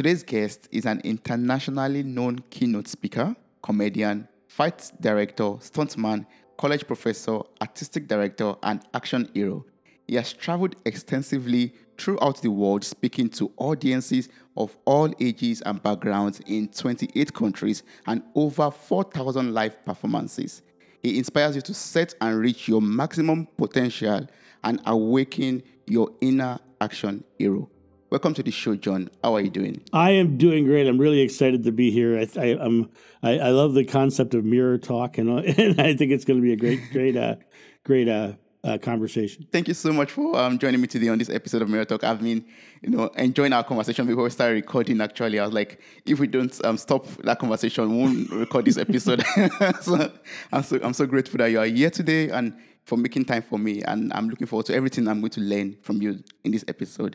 Today's guest is an internationally known keynote speaker, comedian, fight director, stuntman, college professor, artistic director, and action hero. He has traveled extensively throughout the world speaking to audiences of all ages and backgrounds in 28 countries and over 4,000 live performances. He inspires you to set and reach your maximum potential and awaken your inner action hero. Welcome to the show, John. How are you doing? I am doing great. I'm really excited to be here. I, I, am I, I, love the concept of mirror talk, and, and I think it's going to be a great, great, uh, great uh, uh, conversation. Thank you so much for um, joining me today on this episode of Mirror Talk. I've been, you know, enjoying our conversation before we started recording. Actually, I was like, if we don't um, stop that conversation, we won't record this episode. so I'm so I'm so grateful that you are here today and for making time for me. And I'm looking forward to everything I'm going to learn from you in this episode.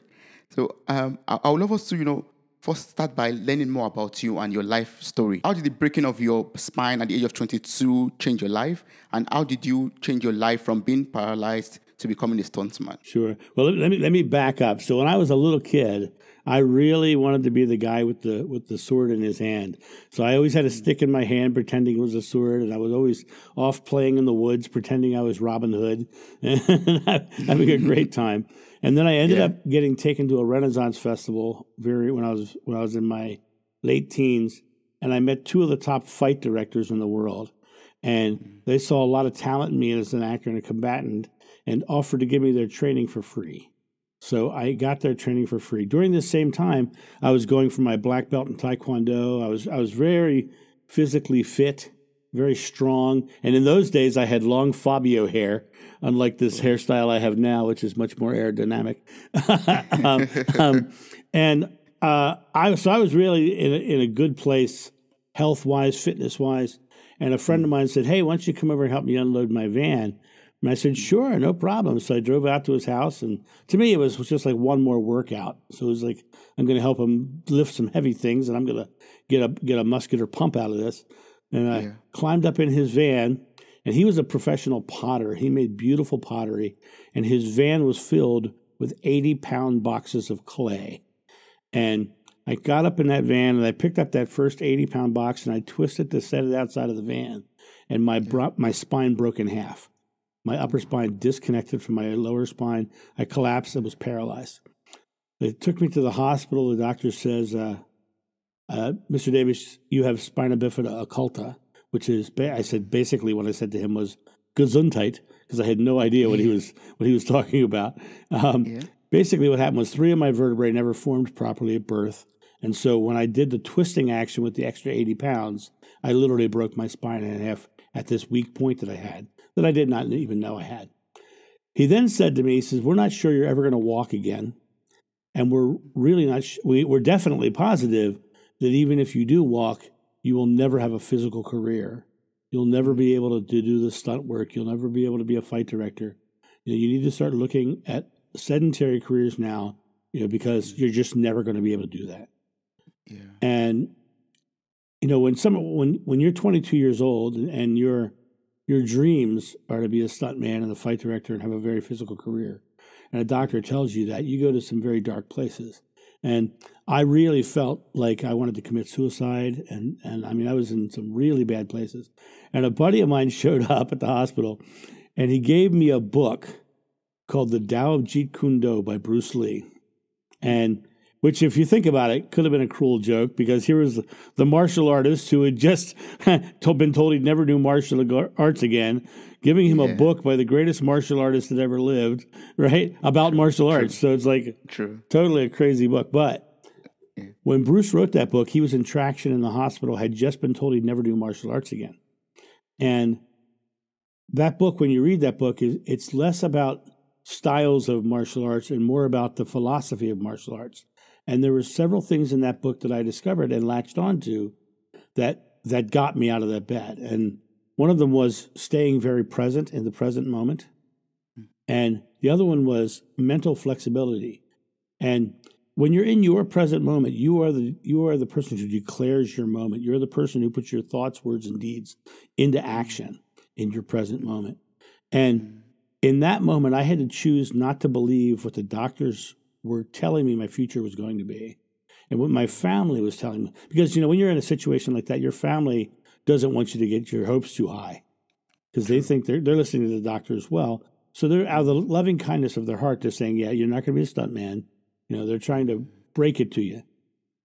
So um, I, I would love us to, you know, first start by learning more about you and your life story. How did the breaking of your spine at the age of 22 change your life? And how did you change your life from being paralyzed to becoming a stuntman? Sure. Well, let me let me back up. So when I was a little kid, I really wanted to be the guy with the with the sword in his hand. So I always had a stick in my hand, pretending it was a sword, and I was always off playing in the woods, pretending I was Robin Hood, and having a great time. And then I ended yeah. up getting taken to a Renaissance festival very when I was when I was in my late teens, and I met two of the top fight directors in the world, and mm-hmm. they saw a lot of talent in me as an actor and a combatant, and offered to give me their training for free. So I got their training for free. During this same time, I was going for my black belt in Taekwondo. I was I was very physically fit very strong. And in those days, I had long Fabio hair, unlike this hairstyle I have now, which is much more aerodynamic. um, um, and uh, I so I was really in a, in a good place, health wise, fitness wise. And a friend of mine said, "Hey, why don't you come over and help me unload my van?" And I said, "Sure, no problem." So I drove out to his house, and to me, it was just like one more workout. So it was like I'm going to help him lift some heavy things, and I'm going to get a get a muscular pump out of this. And I yeah. climbed up in his van, and he was a professional potter. He made beautiful pottery, and his van was filled with 80 pound boxes of clay. And I got up in that van and I picked up that first 80 pound box and I twisted to set it outside of the van. And my, bro- my spine broke in half. My upper spine disconnected from my lower spine. I collapsed and was paralyzed. They took me to the hospital. The doctor says, uh, uh, Mr. Davis, you have spina bifida occulta, which is ba- I said basically what I said to him was Gesundheit because I had no idea what he was what he was talking about. Um, yeah. Basically, what happened was three of my vertebrae never formed properly at birth, and so when I did the twisting action with the extra eighty pounds, I literally broke my spine in half at this weak point that I had that I did not even know I had. He then said to me, he says, "We're not sure you're ever going to walk again, and we're really not. Sh- we, we're definitely positive that even if you do walk, you will never have a physical career. You'll never be able to do the stunt work. You'll never be able to be a fight director. You, know, you need to start looking at sedentary careers now, you know, because you're just never going to be able to do that. Yeah. And you know, when some when when you're 22 years old and, and your your dreams are to be a stunt man and a fight director and have a very physical career, and a doctor tells you that, you go to some very dark places. And I really felt like I wanted to commit suicide. And, and I mean, I was in some really bad places. And a buddy of mine showed up at the hospital and he gave me a book called The Tao of Jeet Kune Do by Bruce Lee. And which, if you think about it, could have been a cruel joke because here was the, martial artist who had just been told he'd never do martial arts again, giving him yeah. a book by the greatest martial artist that ever lived, right? About True. martial arts. True. So it's like True. totally a crazy book. But yeah. when Bruce wrote that book, he was in traction in the hospital, had just been told he'd never do martial arts again. And that book, when you read that book, is it's less about styles of martial arts and more about the philosophy of martial arts. And there were several things in that book that I discovered and latched onto that that got me out of that bed. And one of them was staying very present in the present moment. Hmm. And the other one was mental flexibility. And when you're in your present moment, you are the you are the person who declares your moment. You're the person who puts your thoughts, words, and deeds into hmm. action in your present moment. And hmm. in that moment, I had to choose not to believe what the doctors were telling me my future was going to be. And what my family was telling me, because, you know, when you're in a situation like that, your family doesn't want you to get your hopes too high because they think they're, they're listening to the doctor as well. So they're out of the loving kindness of their heart, they're saying, yeah, you're not going to be a stunt man. You know, they're trying to break it to you.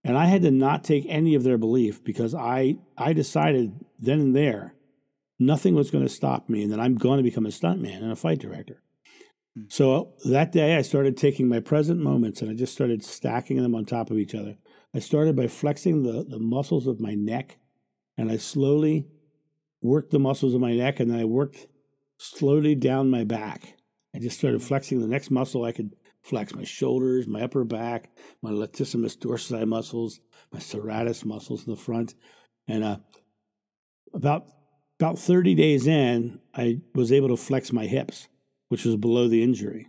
And I had to not take any of their belief because I, I decided then and there nothing was going to stop me and that I'm going to become a stuntman and a fight director. Hmm. So that day I started taking my present moments and I just started stacking them on top of each other. I started by flexing the, the muscles of my neck and I slowly worked the muscles of my neck and then I worked slowly down my back. I just started flexing the next muscle I could flex my shoulders, my upper back, my latissimus dorsi muscles, my serratus muscles in the front. And uh, about about 30 days in, I was able to flex my hips, which was below the injury.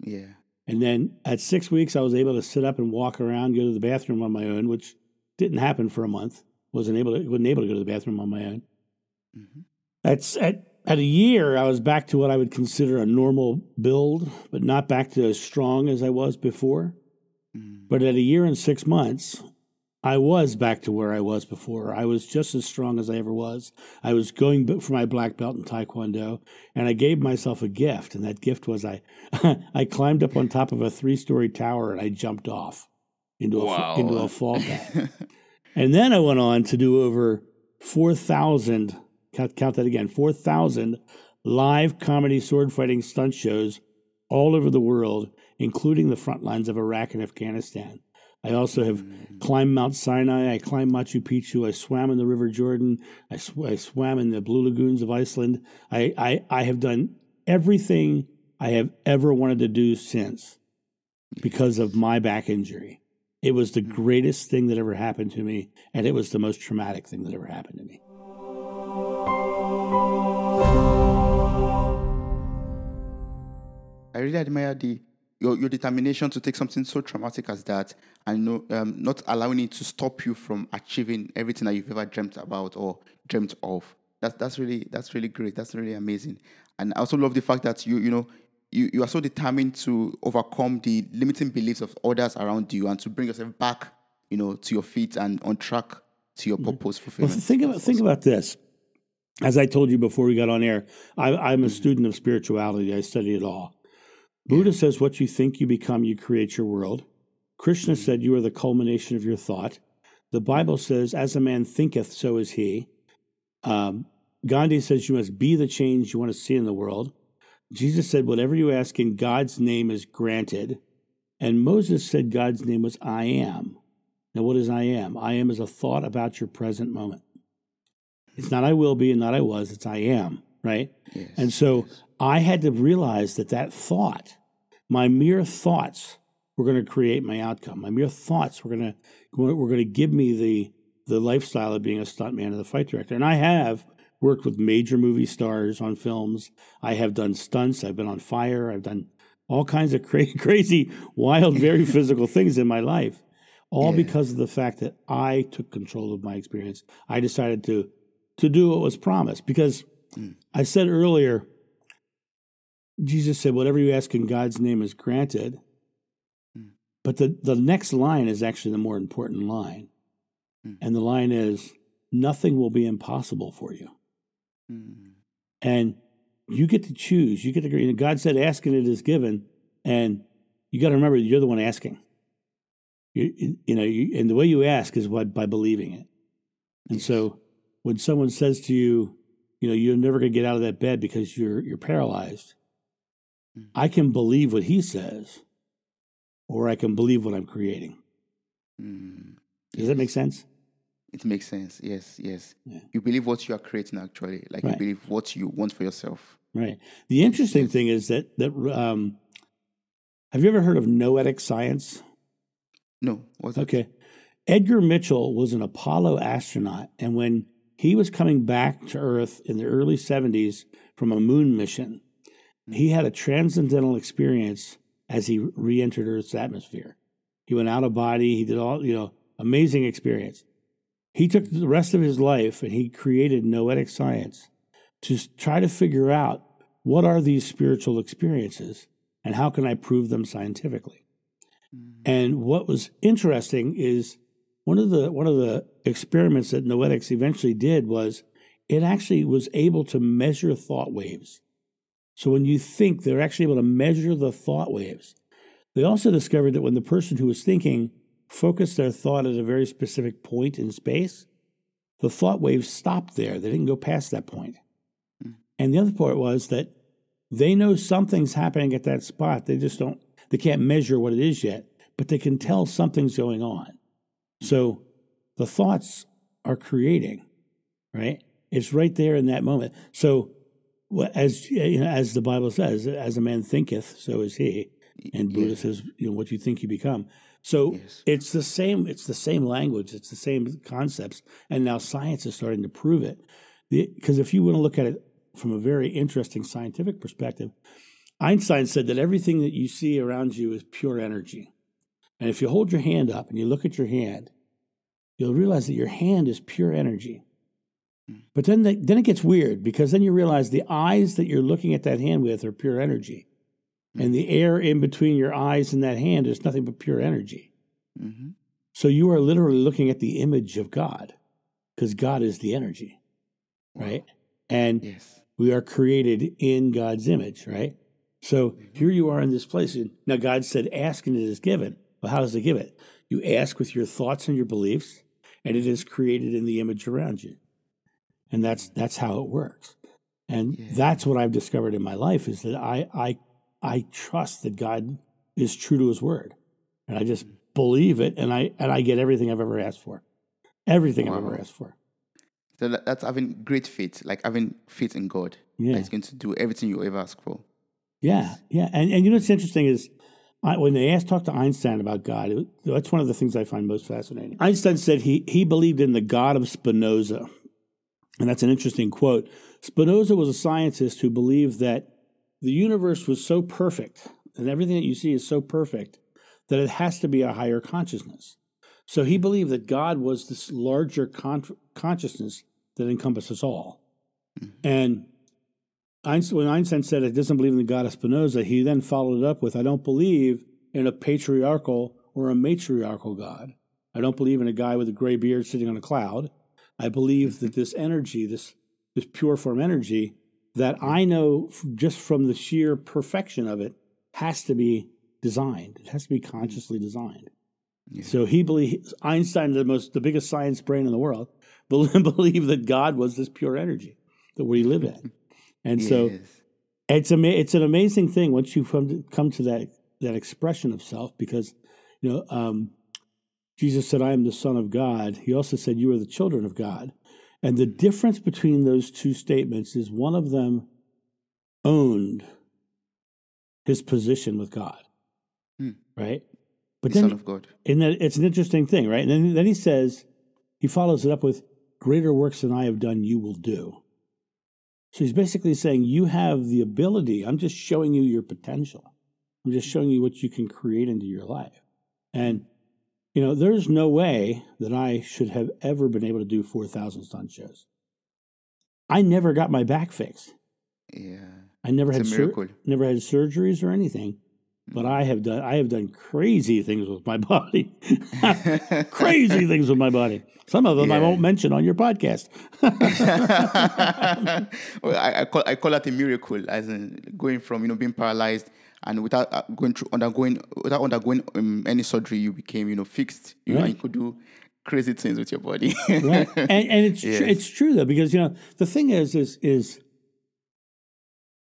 Yeah. And then at six weeks, I was able to sit up and walk around, go to the bathroom on my own, which didn't happen for a month. wasn't able to wasn't able to go to the bathroom on my own. Mm-hmm. At, at at a year, I was back to what I would consider a normal build, but not back to as strong as I was before. Mm. But at a year and six months, I was back to where I was before. I was just as strong as I ever was. I was going for my black belt in Taekwondo, and I gave myself a gift. And that gift was I, I climbed up on top of a three-story tower and I jumped off into wow. a into a fall and then I went on to do over four thousand. Count, count that again: four thousand live comedy sword fighting stunt shows all over the world, including the front lines of Iraq and Afghanistan. I also have climbed Mount Sinai. I climbed Machu Picchu. I swam in the River Jordan. I, sw- I swam in the Blue Lagoons of Iceland. I, I, I have done everything I have ever wanted to do since because of my back injury. It was the hmm. greatest thing that ever happened to me, and it was the most traumatic thing that ever happened to me. I really admire the your, your determination to take something so traumatic as that and no, um, not allowing it to stop you from achieving everything that you've ever dreamt about or dreamt of. That's that's really that's really great. That's really amazing. And I also love the fact that you you know you, you are so determined to overcome the limiting beliefs of others around you and to bring yourself back, you know, to your feet and on track to your mm-hmm. purpose fulfillment. Well, think about think about this. As I told you before we got on air, I, am a mm-hmm. student of spirituality. I study it all. Buddha says, What you think you become, you create your world. Krishna mm-hmm. said, You are the culmination of your thought. The Bible says, As a man thinketh, so is he. Um, Gandhi says, You must be the change you want to see in the world. Jesus said, Whatever you ask in God's name is granted. And Moses said, God's name was I am. Now, what is I am? I am is a thought about your present moment. It's not I will be and not I was, it's I am, right? Yes, and so yes. I had to realize that that thought, my mere thoughts, were going to create my outcome. My mere thoughts were going to were going to give me the the lifestyle of being a stuntman and a fight director. And I have worked with major movie stars on films. I have done stunts. I've been on fire. I've done all kinds of crazy, crazy, wild, very physical things in my life, all yeah. because of the fact that I took control of my experience. I decided to to do what was promised because mm. I said earlier Jesus said, Whatever you ask in God's name is granted. Mm. But the, the next line is actually the more important line. Mm. And the line is, Nothing will be impossible for you. Mm. And you get to choose. You get to agree. God said, Asking it is given. And you got to remember, you're the one asking. You, you know, you, and the way you ask is by, by believing it. And yes. so when someone says to you, you know, you're never going to get out of that bed because you're you're paralyzed. Mm-hmm. I can believe what he says, or I can believe what I'm creating. Mm. Does yes. that make sense? It makes sense. Yes, yes. Yeah. You believe what you are creating actually, like right. you believe what you want for yourself. Right. The interesting yes. thing is that that um, have you ever heard of noetic science? No. What's okay. Edgar Mitchell was an Apollo astronaut, and when he was coming back to Earth in the early 70s from a moon mission, he had a transcendental experience as he re entered Earth's atmosphere. He went out of body, he did all, you know, amazing experience. He took the rest of his life and he created noetic science to try to figure out what are these spiritual experiences and how can I prove them scientifically. Mm-hmm. And what was interesting is one of the one of the experiments that Noetics eventually did was it actually was able to measure thought waves. So when you think, they're actually able to measure the thought waves. They also discovered that when the person who was thinking focused their thought at a very specific point in space, the thought waves stopped there. They didn't go past that point. Hmm. And the other part was that they know something's happening at that spot. They just don't, they can't measure what it is yet, but they can tell something's going on. Hmm. So the thoughts are creating, right? It's right there in that moment. So as you know, as the Bible says, as a man thinketh, so is he. And Buddha says, you know, what you think you become. So Yes. it's the same. It's the same language. It's the same concepts. And now science is starting to prove it. Because if you want to look at it from a very interesting scientific perspective, Einstein said that everything that you see around you is pure energy. And if you hold your hand up and you look at your hand, you'll realize that your hand is pure energy. Hmm. But then, the, then it gets weird because then you realize the eyes that you're looking at that hand with are pure energy. Hmm. And the air in between your eyes and that hand is nothing but pure energy. hmm So you are literally looking at the image of God because God is the energy, right? And Yes. we are created in God's image, right? So mm-hmm. here you are in this place. And Now, God said, ask and it is given. Well, how does it give it? You ask with your thoughts and your beliefs, and it is created in the image around you. And that's that's how it works. And Yeah. that's what I've discovered in my life is that I I I trust that God is true to his word. And I just mm. believe it and I and I get everything I've ever asked for. Everything I've ever asked for. So that's having great faith, like having faith in God. Yeah. He's going to do everything you ever ask for. Yeah, yeah, and and you know what's interesting is I, when they asked talked to Einstein about God, it, that's one of the things I find most fascinating. Einstein said he he believed in the God of Spinoza, and that's an interesting quote. Spinoza was a scientist who believed that the universe was so perfect and everything that you see is so perfect that it has to be a higher consciousness. So he believed that God was this larger con- consciousness that encompasses all. Mm-hmm. And Einstein, when Einstein said I doesn't believe in the God of Spinoza, he then followed it up with, I don't believe in a patriarchal or a matriarchal God. I don't believe in a guy with a gray beard sitting on a cloud. I believe that this energy, this, this pure form energy, that I know just from the sheer perfection of it, has to be designed. It has to be consciously designed. Yeah. So he believes Einstein, the most, the biggest science brain in the world, believed that God was this pure energy that we live in. And so it's ama- it's an amazing thing once you come to, come to that that expression of self because you know um, Jesus said I am the son of God. He also said you are the children of God. And the difference between those two statements is one of them owned his position with God. Hmm. Right? But the then Son of God. and that it's an interesting thing, right? And then, then he says, he follows it up with, Greater works than I have done, you will do. So he's basically saying, You have the ability. I'm just showing you your potential. I'm just showing you what you can create into your life. And, you know, there's no way that I should have ever been able to do 4,000 stunt shows. I never got my back fixed. Yeah. I never It's had sur- never had surgeries or anything. But I have done I have done crazy things with my body. crazy things with my body. Some of them I won't mention on your podcast. well, I, I call I call that a miracle, as in going from you know being paralyzed and without uh, going through undergoing without undergoing um, any surgery, you became you know fixed. You know, and you could do crazy things with your body. right? And, and it's Yes. tr- it's true though because you know the thing is is is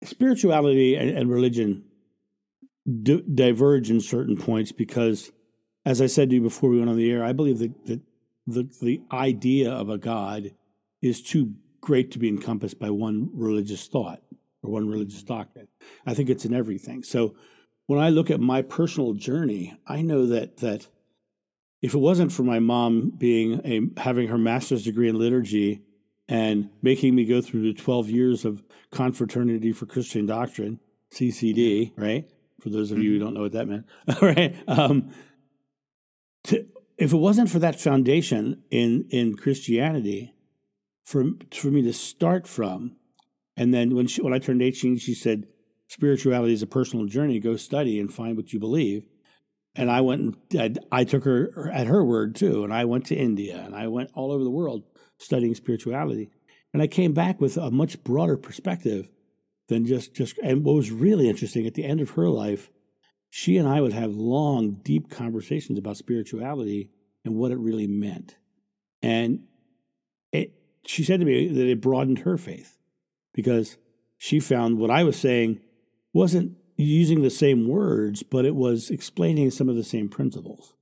spirituality and, and religion d- diverge in certain points because, as I said to you before we went on the air, I believe that, that the the idea of a God is too great to be encompassed by one religious thought or one religious doctrine. I think it's in everything. So when I look at my personal journey, I know that that if it wasn't for my mom being a having her master's degree in liturgy and making me go through the 12 years of confraternity for christian doctrine ccd right for those of you who don't know what that meant right um, to, if it wasn't for that foundation in in christianity for for me to start from and then when she, when i turned 18 she said spirituality is a personal journey go study and find what you believe and I went and I, I took her at her word too, and I went to India and I went all over the world studying spirituality, and I came back with a much broader perspective than just just. And what was really interesting at the end of her life, she and I would have long, deep conversations about spirituality and what it really meant, and it. She said to me that it broadened her faith because she found what I was saying wasn't using the same words, but it was explaining some of the same principles.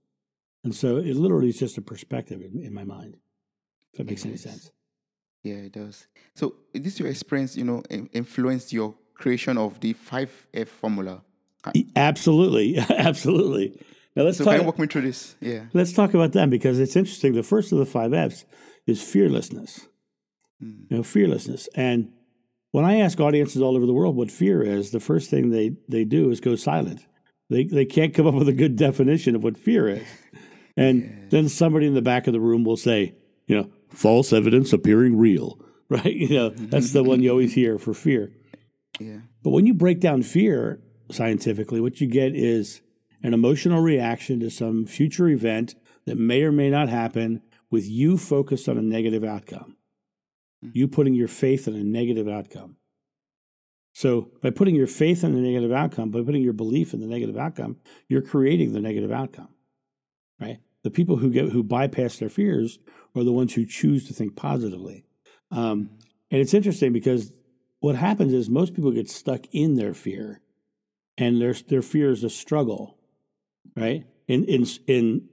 And so it literally is just a perspective in, in my mind. If that makes yes. any sense. Yeah, it does. So this your experience, you know, influenced your creation of the five F formula. Absolutely, absolutely. Now let's so talk. Can you walk me through this? Yeah. Let's talk about them because it's interesting. The first of the five Fs is fearlessness. Mm. You know, fearlessness, and when I ask audiences all over the world what fear is, the first thing they, they do is go silent. They, they can't come up with a good definition of what fear is. And yeah. then somebody in the back of the room will say, you know, false evidence appearing real, right? You know, that's the one you always hear for fear. Yeah. But when you break down fear scientifically, what you get is an emotional reaction to some future event that may or may not happen with you focused on a negative outcome. Mm-hmm. You putting your faith in a negative outcome. So, by putting your faith in the negative outcome, by putting your belief in the negative outcome, you're creating the negative outcome, right? The people who get who bypass their fears are the ones who choose to think positively. Um, mm-hmm. and it's interesting because what happens is most people get stuck in their fear, and their their fear is a struggle, right? In in in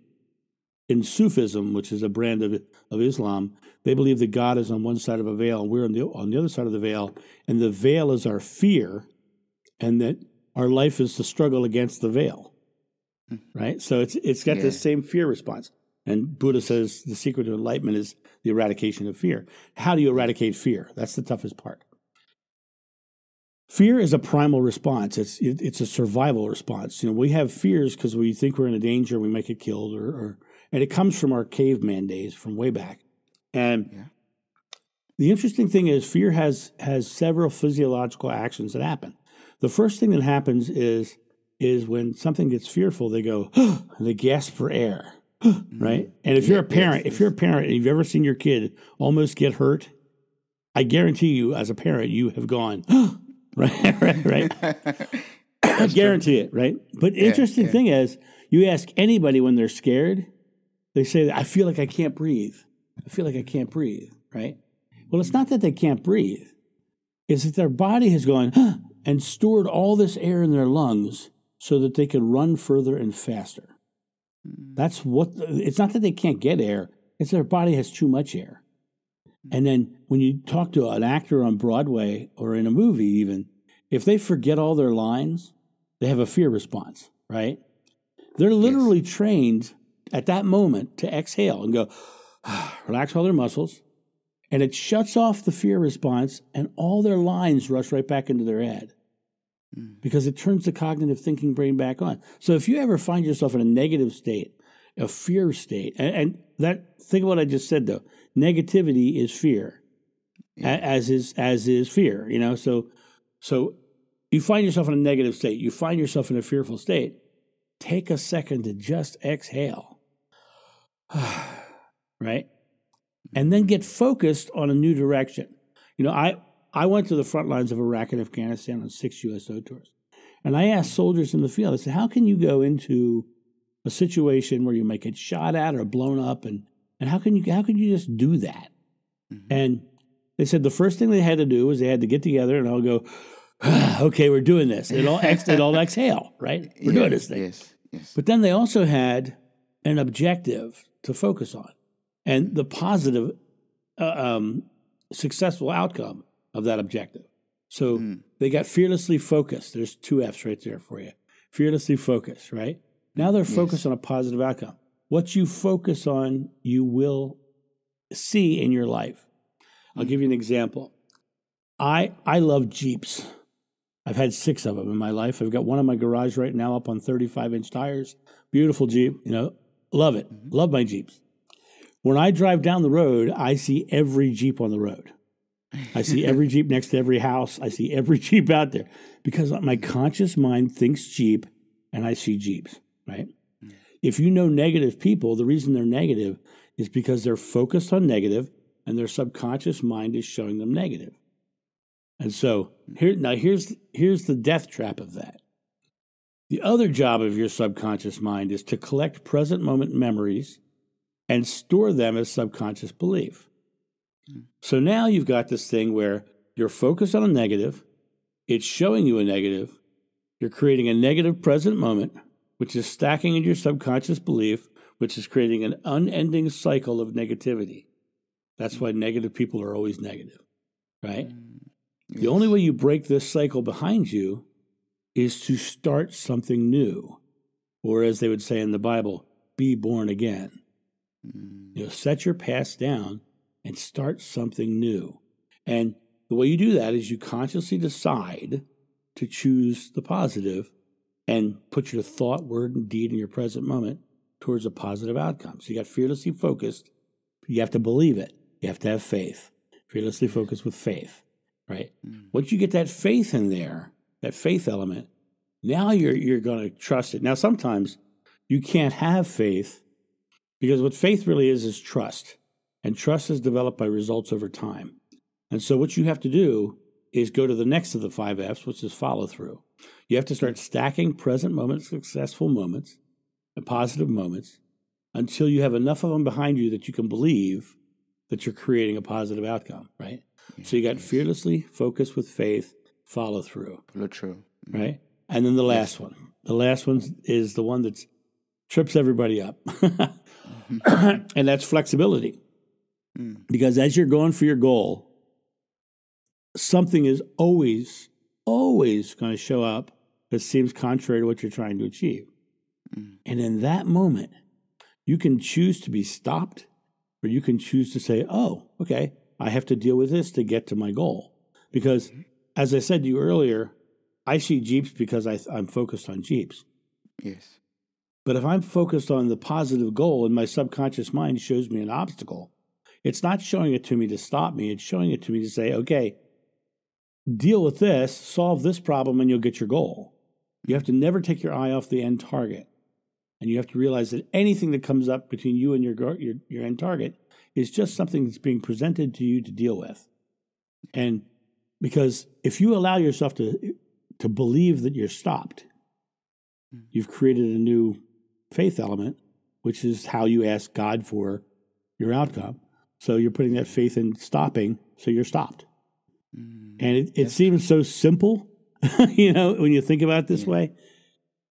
in Sufism, which is a brand of, of Islam, they believe that God is on one side of a veil and we're on the, on the other side of the veil. And the veil is our fear, and that our life is the struggle against the veil. Hmm. Right? So it's, it's got yeah. the same fear response. And Buddha says the secret to enlightenment is the eradication of fear. How do you eradicate fear? That's the toughest part. Fear is a primal response. It's it, it's a survival response. You know, we have fears because we think we're in a danger, we might get killed, or, or and it comes from our caveman days from way back. And yeah. the interesting thing is, fear has has several physiological actions that happen. The first thing that happens is is when something gets fearful, they go and they gasp for air, mm-hmm. right? And if yeah, you're a parent, if you're a parent and you've ever seen your kid almost get hurt, I guarantee you, as a parent, you have gone right, right, right. I guarantee it, right? But interesting yeah, thing is, you ask anybody when they're scared, they say, I feel like I can't breathe. I feel like I can't breathe, right? Well, it's not that they can't breathe, it's that their body has gone huh, and stored all this air in their lungs so that they can run further and faster. Hmm. That's what, it's not that they can't get air, it's their body has too much air. And then when you talk to an actor on Broadway or in a movie, even, if they forget all their lines, they have a fear response, right? They're literally yes. trained at that moment to exhale and go, relax all their muscles. And it shuts off the fear response, and all their lines rush right back into their head mm. because it turns the cognitive thinking brain back on. So if you ever find yourself in a negative state, a fear state, and, and that think of what I just said though, negativity is fear, yeah. as is as is fear. You know, so so you find yourself in a negative state, you find yourself in a fearful state. Take a second to just exhale right? And then get focused on a new direction. You know, I, I went to the front lines of Iraq and Afghanistan on six USO tours. And I asked soldiers in the field, I said, how can you go into a situation where you might get shot at or blown up and, and how can you how can you just do that? Mm-hmm. And they said the first thing they had to do was they had to get together and I'll go, okay, we're doing this. It all ex- it all exhale, right? We're yes, doing this thing. Yes, yes. But then they also had an objective to focus on and the positive, uh, um, successful outcome of that objective. So mm. they got fearlessly focused. There's two F's right there for you. Fearlessly focused, right? Now they're focused yes. on a positive outcome. What you focus on, you will see in your life. I'll mm. give you an example. I I love Jeeps. I've had six of them in my life. I've got one in my garage right now up on 35 inch tires. Beautiful Jeep. You know, Love it. Mm-hmm. Love my Jeeps. When I drive down the road, I see every Jeep on the road. I see every Jeep next to every house. I see every Jeep out there because my conscious mind thinks Jeep and I see Jeeps, right? if you know negative people, the reason they're negative is because they're focused on negative and their subconscious mind is showing them negative. And so here now here's here's the death trap of that. The other job of your subconscious mind is to collect present moment memories and store them as subconscious belief. Hmm. So now you've got this thing where you're focused on a negative, it's showing you a negative, you're creating a negative present moment, which is stacking in your subconscious belief, which is creating an unending cycle of negativity. That's hmm. why negative people are always negative, right? Yes. The only way you break this cycle behind you is to start something new, or as they would say in the Bible, be born again. Mm. You know, set your past down and start something new. And the way you do that is you consciously decide to choose the positive and put your thought, word, and deed in your present moment towards a positive outcome. So you got fearlessly focused. You have to believe it. You have to have faith. Fearlessly focused with faith, right? Mm. Once you get that faith in there, that faith element, now you're you're going to trust it. Now sometimes you can't have faith because what faith really is is trust. And trust is developed by results over time. And so what you have to do is go to the next of the five F's, which is follow through. You have to start stacking present moments, successful moments, and positive moments until you have enough of them behind you that you can believe that you're creating a positive outcome, right? So you got fearlessly focused with faith, follow through. Through. Mm-hmm. Right? And then the last one. The last one is the one that trips everybody up. and that's flexibility. Mm. Because as you're going for your goal, something is always, always going to show up that seems contrary to what you're trying to achieve. Mm. And in that moment, you can choose to be stopped or you can choose to say, oh, okay, I have to deal with this to get to my goal. Because mm-hmm. As I said to you earlier, I see Jeeps because I, I'm focused on Jeeps. Yes. But if I'm focused on the positive goal and my subconscious mind shows me an obstacle, it's not showing it to me to stop me. It's showing it to me to say, okay, deal with this, solve this problem, and you'll get your goal. You have to never take your eye off the end target. And you have to realize that anything that comes up between you and your, your, your end target is just something that's being presented to you to deal with. And because if you allow yourself to, to believe that you're stopped, you've created a new faith element, which is how you ask God for your outcome. So you're putting that faith in stopping, so you're stopped. Mm, and it, it seems so simple, you know, when you think about it this yeah. way.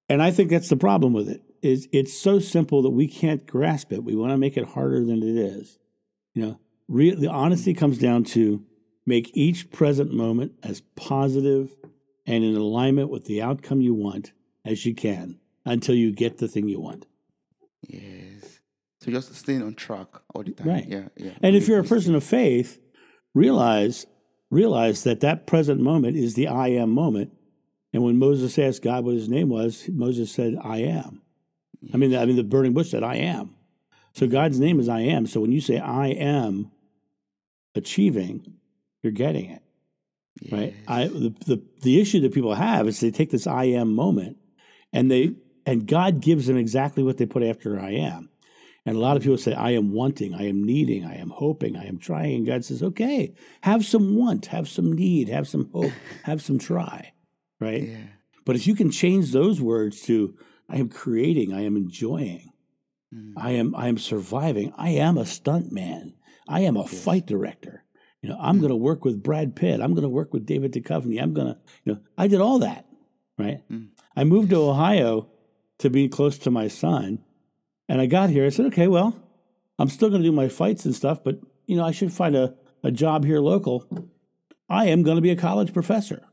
And I think that's the problem with it. Is it's so simple that we can't grasp it. We want to make it harder than it is. You know, re- the honesty comes down to make each present moment as positive and in alignment with the outcome you want as you can until you get the thing you want. Yes. So just staying on track all the time. Right. Yeah. Yeah. And if you're a person of faith, realize realize that that present moment is the I am moment. And when Moses asked God what his name was, Moses said, "I am." Yes. I mean, I mean, the burning bush said, "I am." So God's name is I am. So when you say I am achieving, you're getting it. Yes. Right? I the, the the issue that people have is they take this I am moment and they and God gives them exactly what they put after I am. And a lot of people say, I am wanting, I am needing, I am hoping, I am trying. And God says, okay, have some want, have some need, have some hope, have some try. Right? Yeah. But if you can change those words to, I am creating, I am enjoying, mm. I am I am surviving, I am a stunt man, I am a yes. fight director. You know, I'm mm. going to work with Brad Pitt. I'm going to work with David Duchovny. I'm going to, you know, I did all that, right? Mm. I moved to Ohio to be close to my son. And I got here. I said, okay, well, I'm still going to do my fights and stuff, but you know, I should find a, a job here local. I am going to be a college professor.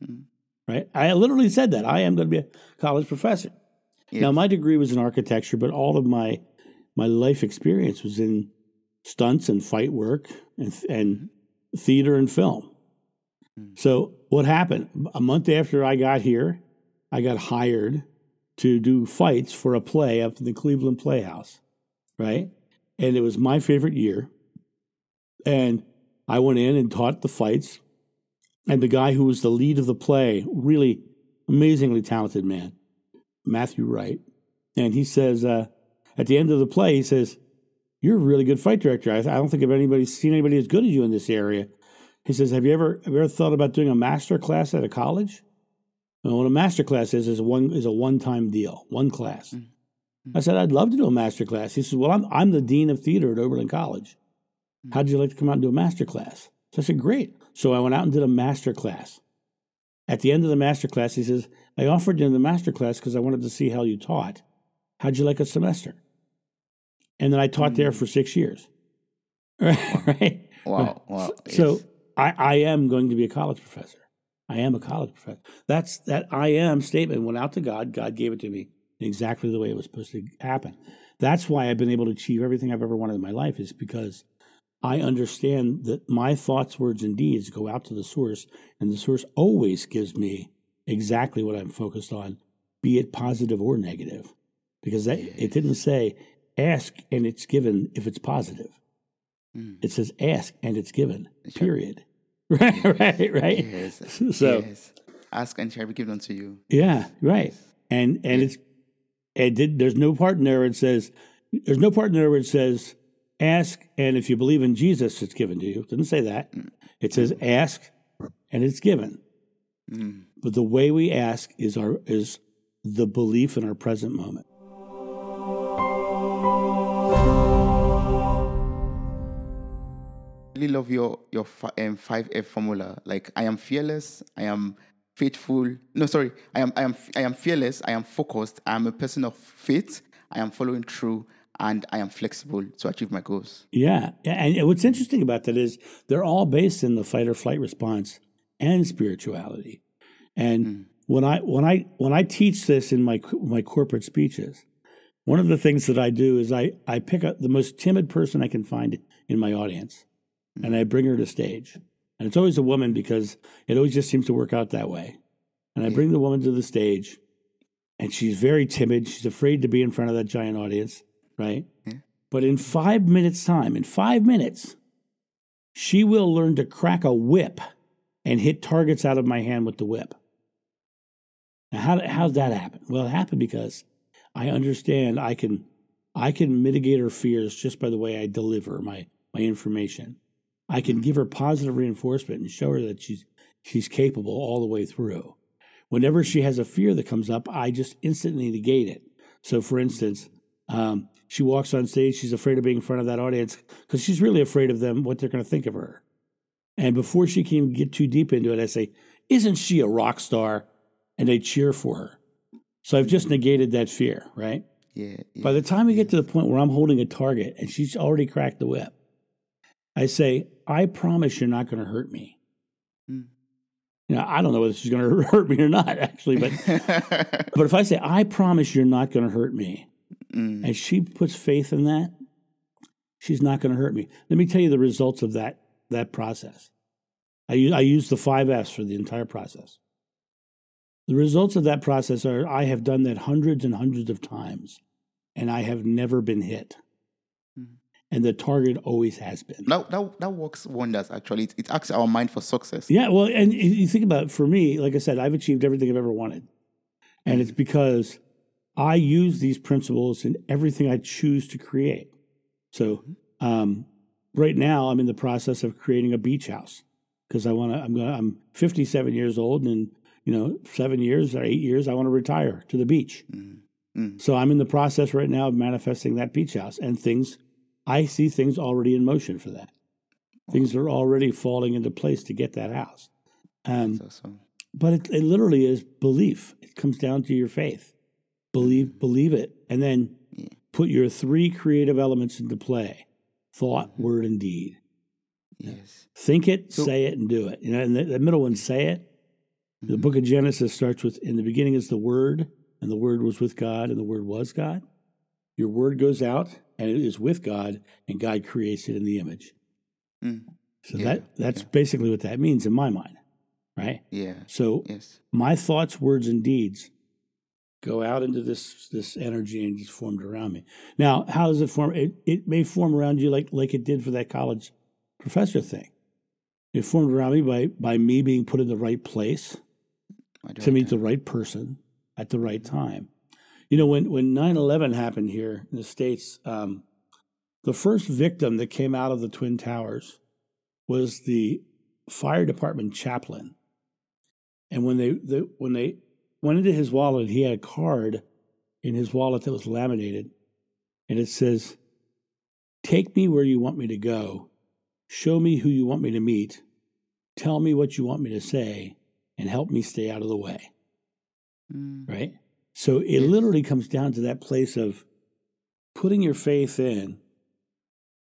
Mm-hmm. Right? I literally said that. I am going to be a college professor. Now, my degree was in architecture, but all of my my life experience was in stunts and fight work and, and theater and film. Mm-hmm. So, what happened? A month after I got here, I got hired to do fights for a play up in the Cleveland Playhouse, right? And it was my favorite year. And I went in and taught the fights. And the guy who was the lead of the play, really amazingly talented man, Matthew Wright, and he says uh, at the end of the play, he says, "You're a really good fight director. I, I don't think I've anybody seen anybody as good as you in this area." He says, "Have you ever have you ever thought about doing a master class at a college?" Well, what a master class is is one is a one time deal, one class. Mm-hmm. I said, "I'd love to do a master class." He says, "Well, I'm I'm the dean of theater at Oberlin College. Mm-hmm. How'd you like to come out and do a master class?" So I said, "Great." So I went out and did a master class. At the end of the master class, he says, "I offered you the master class because I wanted to see how you taught. How'd you like a semester?" And then I taught there mm. for six years. right? Wow. Wow. So yes. I, I am going to be a college professor. I am a college professor. That's that I am statement went out to God. God gave it to me in exactly the way it was supposed to happen. That's why I've been able to achieve everything I've ever wanted in my life is because I understand that my thoughts, words, and deeds go out to the source, and the source always gives me exactly what I'm focused on, be it positive or negative. Because that, it didn't say ask and it's given if it's positive. Mm. It says ask and it's given. Period. Right, right, right. Yes. So yes. Ask and shall be given unto you. yeah, right. And and it's and did, there's no part in there where it says there's no part in there where it says ask and if you believe in Jesus it's given to you. It doesn't say that. It says ask and it's given. Mm. But the way we ask is our is the belief in our present moment. Really love your your um, five F formula. Like I am fearless. I am faithful. No, sorry. I am I am I am fearless. I am focused. I am a person of faith. I am following through, and I am flexible to achieve my goals. Yeah. And what's interesting about that is they're all based in the fight or flight response and spirituality. And when I when I when I teach this in my my corporate speeches, one of the things that I do is I I pick up the most timid person I can find in my audience and I bring her to stage. And it's always a woman because it always just seems to work out that way. And I bring the woman to the stage and she's very timid. She's afraid to be in front of that giant audience, right? Yeah. But in five minutes' time, in five minutes, she will learn to crack a whip and hit targets out of my hand with the whip. Now, how how'd that happen? Well, it happened because I understand I can I can mitigate her fears just by the way I deliver my my information. I can give her positive reinforcement and show her that she's she's capable all the way through. Whenever she has a fear that comes up, I just instantly negate it. So, for instance, um, she walks on stage, she's afraid of being in front of that audience because she's really afraid of them, what they're going to think of her. And before she can get too deep into it, I say, Isn't she a rock star? And they cheer for her. So I've just negated that fear, right? Yeah. yeah. By the time we get to the point where I'm holding a target and she's already cracked the whip, I say, I promise you're not going to hurt me. Mm. You know, I don't know whether she's going to hurt me or not, actually, but but if I say, I promise you're not going to hurt me, Mm. and she puts faith in that, she's not going to hurt me. Let me tell you the results of that that process. I use, I use the five F's for the entire process. The results of that process are I have done that hundreds and hundreds of times, and I have never been hit. And the target always has been. that, that that works wonders. Actually, it, it asks our mind for success. Yeah, well, and you think about it, for me, like I said, I've achieved everything I've ever wanted. And it's because I use these principles in everything I choose to create. So, um, right now, I'm in the process of creating a beach house because I want to. I'm going. I'm 57 years old, and you know, seven years or eight years, I want to retire to the beach. Mm. Mm. So I'm in the process right now of manifesting that beach house, and things. I see things already in motion for that. Things are already falling into place to get that house. Um, awesome. but it, it literally is belief. It comes down to your faith. Believe, mm-hmm. believe it, and then Yeah. put your three creative elements into play: thought, mm-hmm. word, and deed. Yes. Think it, So- say it, and do it. You know, and the, the middle one, say it. The mm-hmm. book of Genesis starts with: "In the beginning is the Word, and the Word was with God, and the Word was God." Your word goes out, and it is with God, and God creates it in the image. Mm. So Yeah, that that's yeah. basically what that means in my mind, right? Yeah. So Yes. my thoughts, words, and deeds go out into this this energy and it's formed around me. Now, how does it form? It, it may form around you like like it did for that college professor thing. It formed around me by by me being put in the right place to meet that. the right person at the right time. You know, when when 9/11 happened here in the states, um, the first victim that came out of the twin towers was the fire department chaplain. And when they the, when they went into his wallet, he had a card in his wallet that was laminated, and it says, "Take me where you want me to go, show me who you want me to meet, tell me what you want me to say, and help me stay out of the way." Mm. Right. So it literally comes down to that place of putting your faith in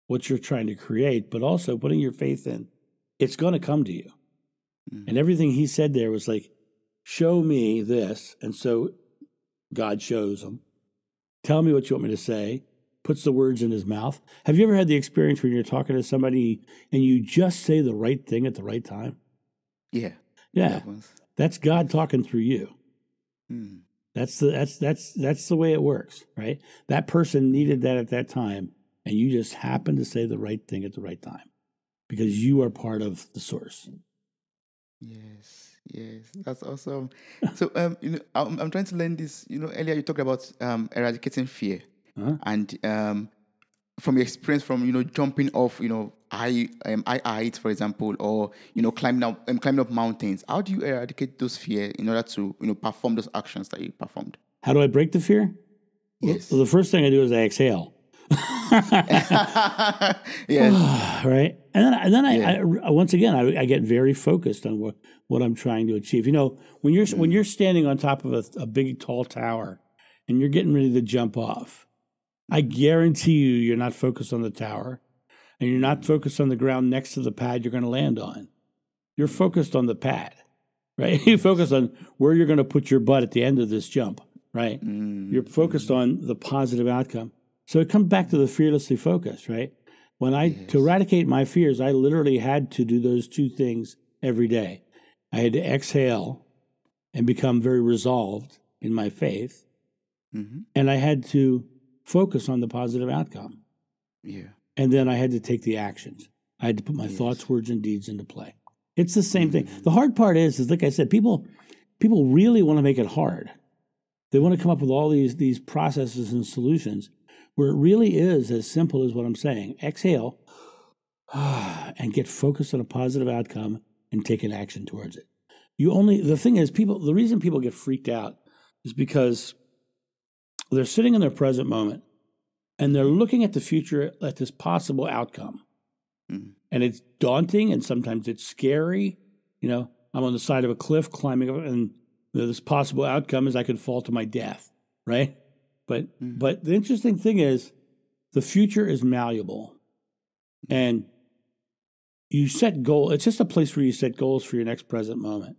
what you're trying to create, but also putting your faith in it's going to come to you. Mm. And everything he said there was like, show me this. And so God shows him. Tell me what you want me to say. Puts the words in his mouth. Have you ever had the experience when you're talking to somebody and you just say the right thing at the right time? Yeah. Yeah. that That's God talking through you. Mm. That's the that's that's that's the way it works, right? That person needed that at that time, and you just happened to say the right thing at the right time because you are part of the source. Yes, yes, that's awesome. so, um, you know, I'm, I'm trying to learn this. You know, earlier you talked about um, eradicating fear, Huh? and um, from your experience, from you know, jumping off, you know, high, um, high heights, for example, or you know, climbing up, um, climbing up mountains. How do you eradicate those fear in order to you know perform those actions that you performed? How do I break the fear? Yes. Well, the first thing I do is I exhale, yes. right? And then, and then I, Yeah. I once again I, I get very focused on what, what I'm trying to achieve. You know, when you're when you're standing on top of a, a big tall tower and you're getting ready to jump off, I guarantee you you're not focused on the tower, and you're not focused on the ground next to the pad you're going to land on. You're focused on the pad, right? you focus on where you're going to put your butt at the end of this jump, right? Mm. You're focused on the positive outcome. So it comes back to the fearlessly focused, right? When I to eradicate my fears, I literally had to do those two things every day. I had to exhale and become very resolved in my faith, Mhm. and I had to focus on the positive outcome. Yeah. And then I had to take the actions. I had to put my thoughts, words, and deeds into play. It's the same thing. Mm-hmm. The hard part is, is like I said, people people really want to make it hard. They want to come up with all these these processes and solutions where it really is as simple as what I'm saying. Exhale and get focused on a positive outcome and take an action towards it. You only the thing is people the reason people get freaked out is because they're sitting in their present moment and they're looking at the future at this possible outcome. Mhm. And it's daunting and sometimes it's scary. You know, I'm on the side of a cliff climbing up and this possible outcome is I could fall to my death, right? But but the interesting thing is the future is malleable. And you set goal, it's just a place where you set goals for your next present moment.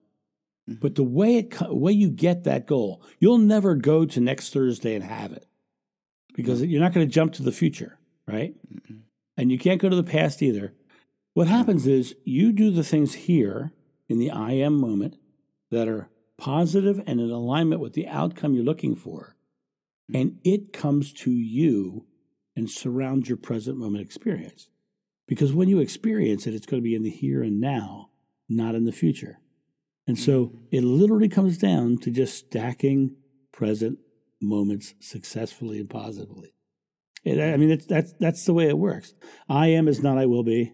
Mm-hmm. But the way it way you get that goal, you'll never go to next Thursday and have it because you're not going to jump to the future, right? And you can't go to the past either. What happens is you do the things here in the I am moment that are positive and in alignment with the outcome you're looking for, mm-hmm. and it comes to you and surrounds your present moment experience. Because when you experience it, it's going to be in the here and now, not in the future. And so it literally comes down to just stacking present moments successfully and positively. It, I mean, it's, that's that's the way it works. I am is not I will be,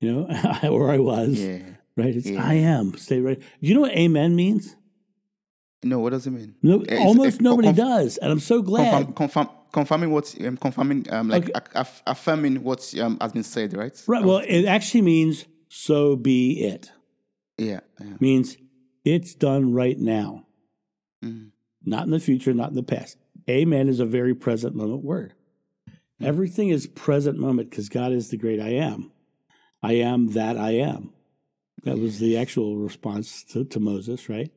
you know, or I was, Yeah. right? It's Yeah. I am. Stay right. Do you know what amen means? No, what does it mean? No, It's- almost it's nobody conf- does, and I'm so glad. Confirm, confirm, confirming what, um, confirming, um, like Okay. aff- aff- affirming what um, has been said, right? Right. Well, it actually means so be it. Yeah. yeah. Means it's done right now, Mhm. not in the future, not in the past. Amen is a very present moment word. Everything is present moment because God is the great I am. I am that I am. That was the actual response to, to Moses, right?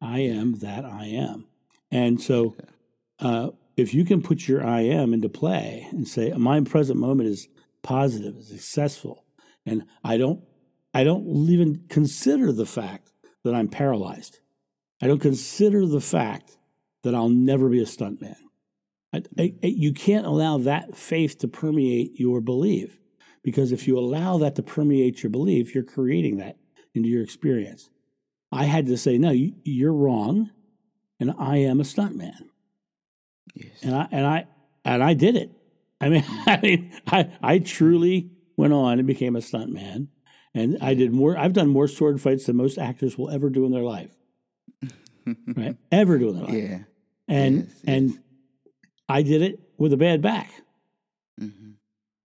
I am that I am. And so uh, if you can put your I am into play and say, my present moment is positive, is successful, and I don't I don't even consider the fact that I'm paralyzed. I don't consider the fact that I'll never be a stuntman. I, I, you can't allow that faith to permeate your belief because if you allow that to permeate your belief, you're creating that into your experience. I had to say, no, you, you're wrong, and I am a stuntman. Yes. and I and I and I did it. I mean, I mean, I I truly went on and became a stuntman, and I did more. I've done more sword fights than most actors will ever do in their life, right? Ever do in their life. Yeah. And Yes, yes. and I did it with a bad back.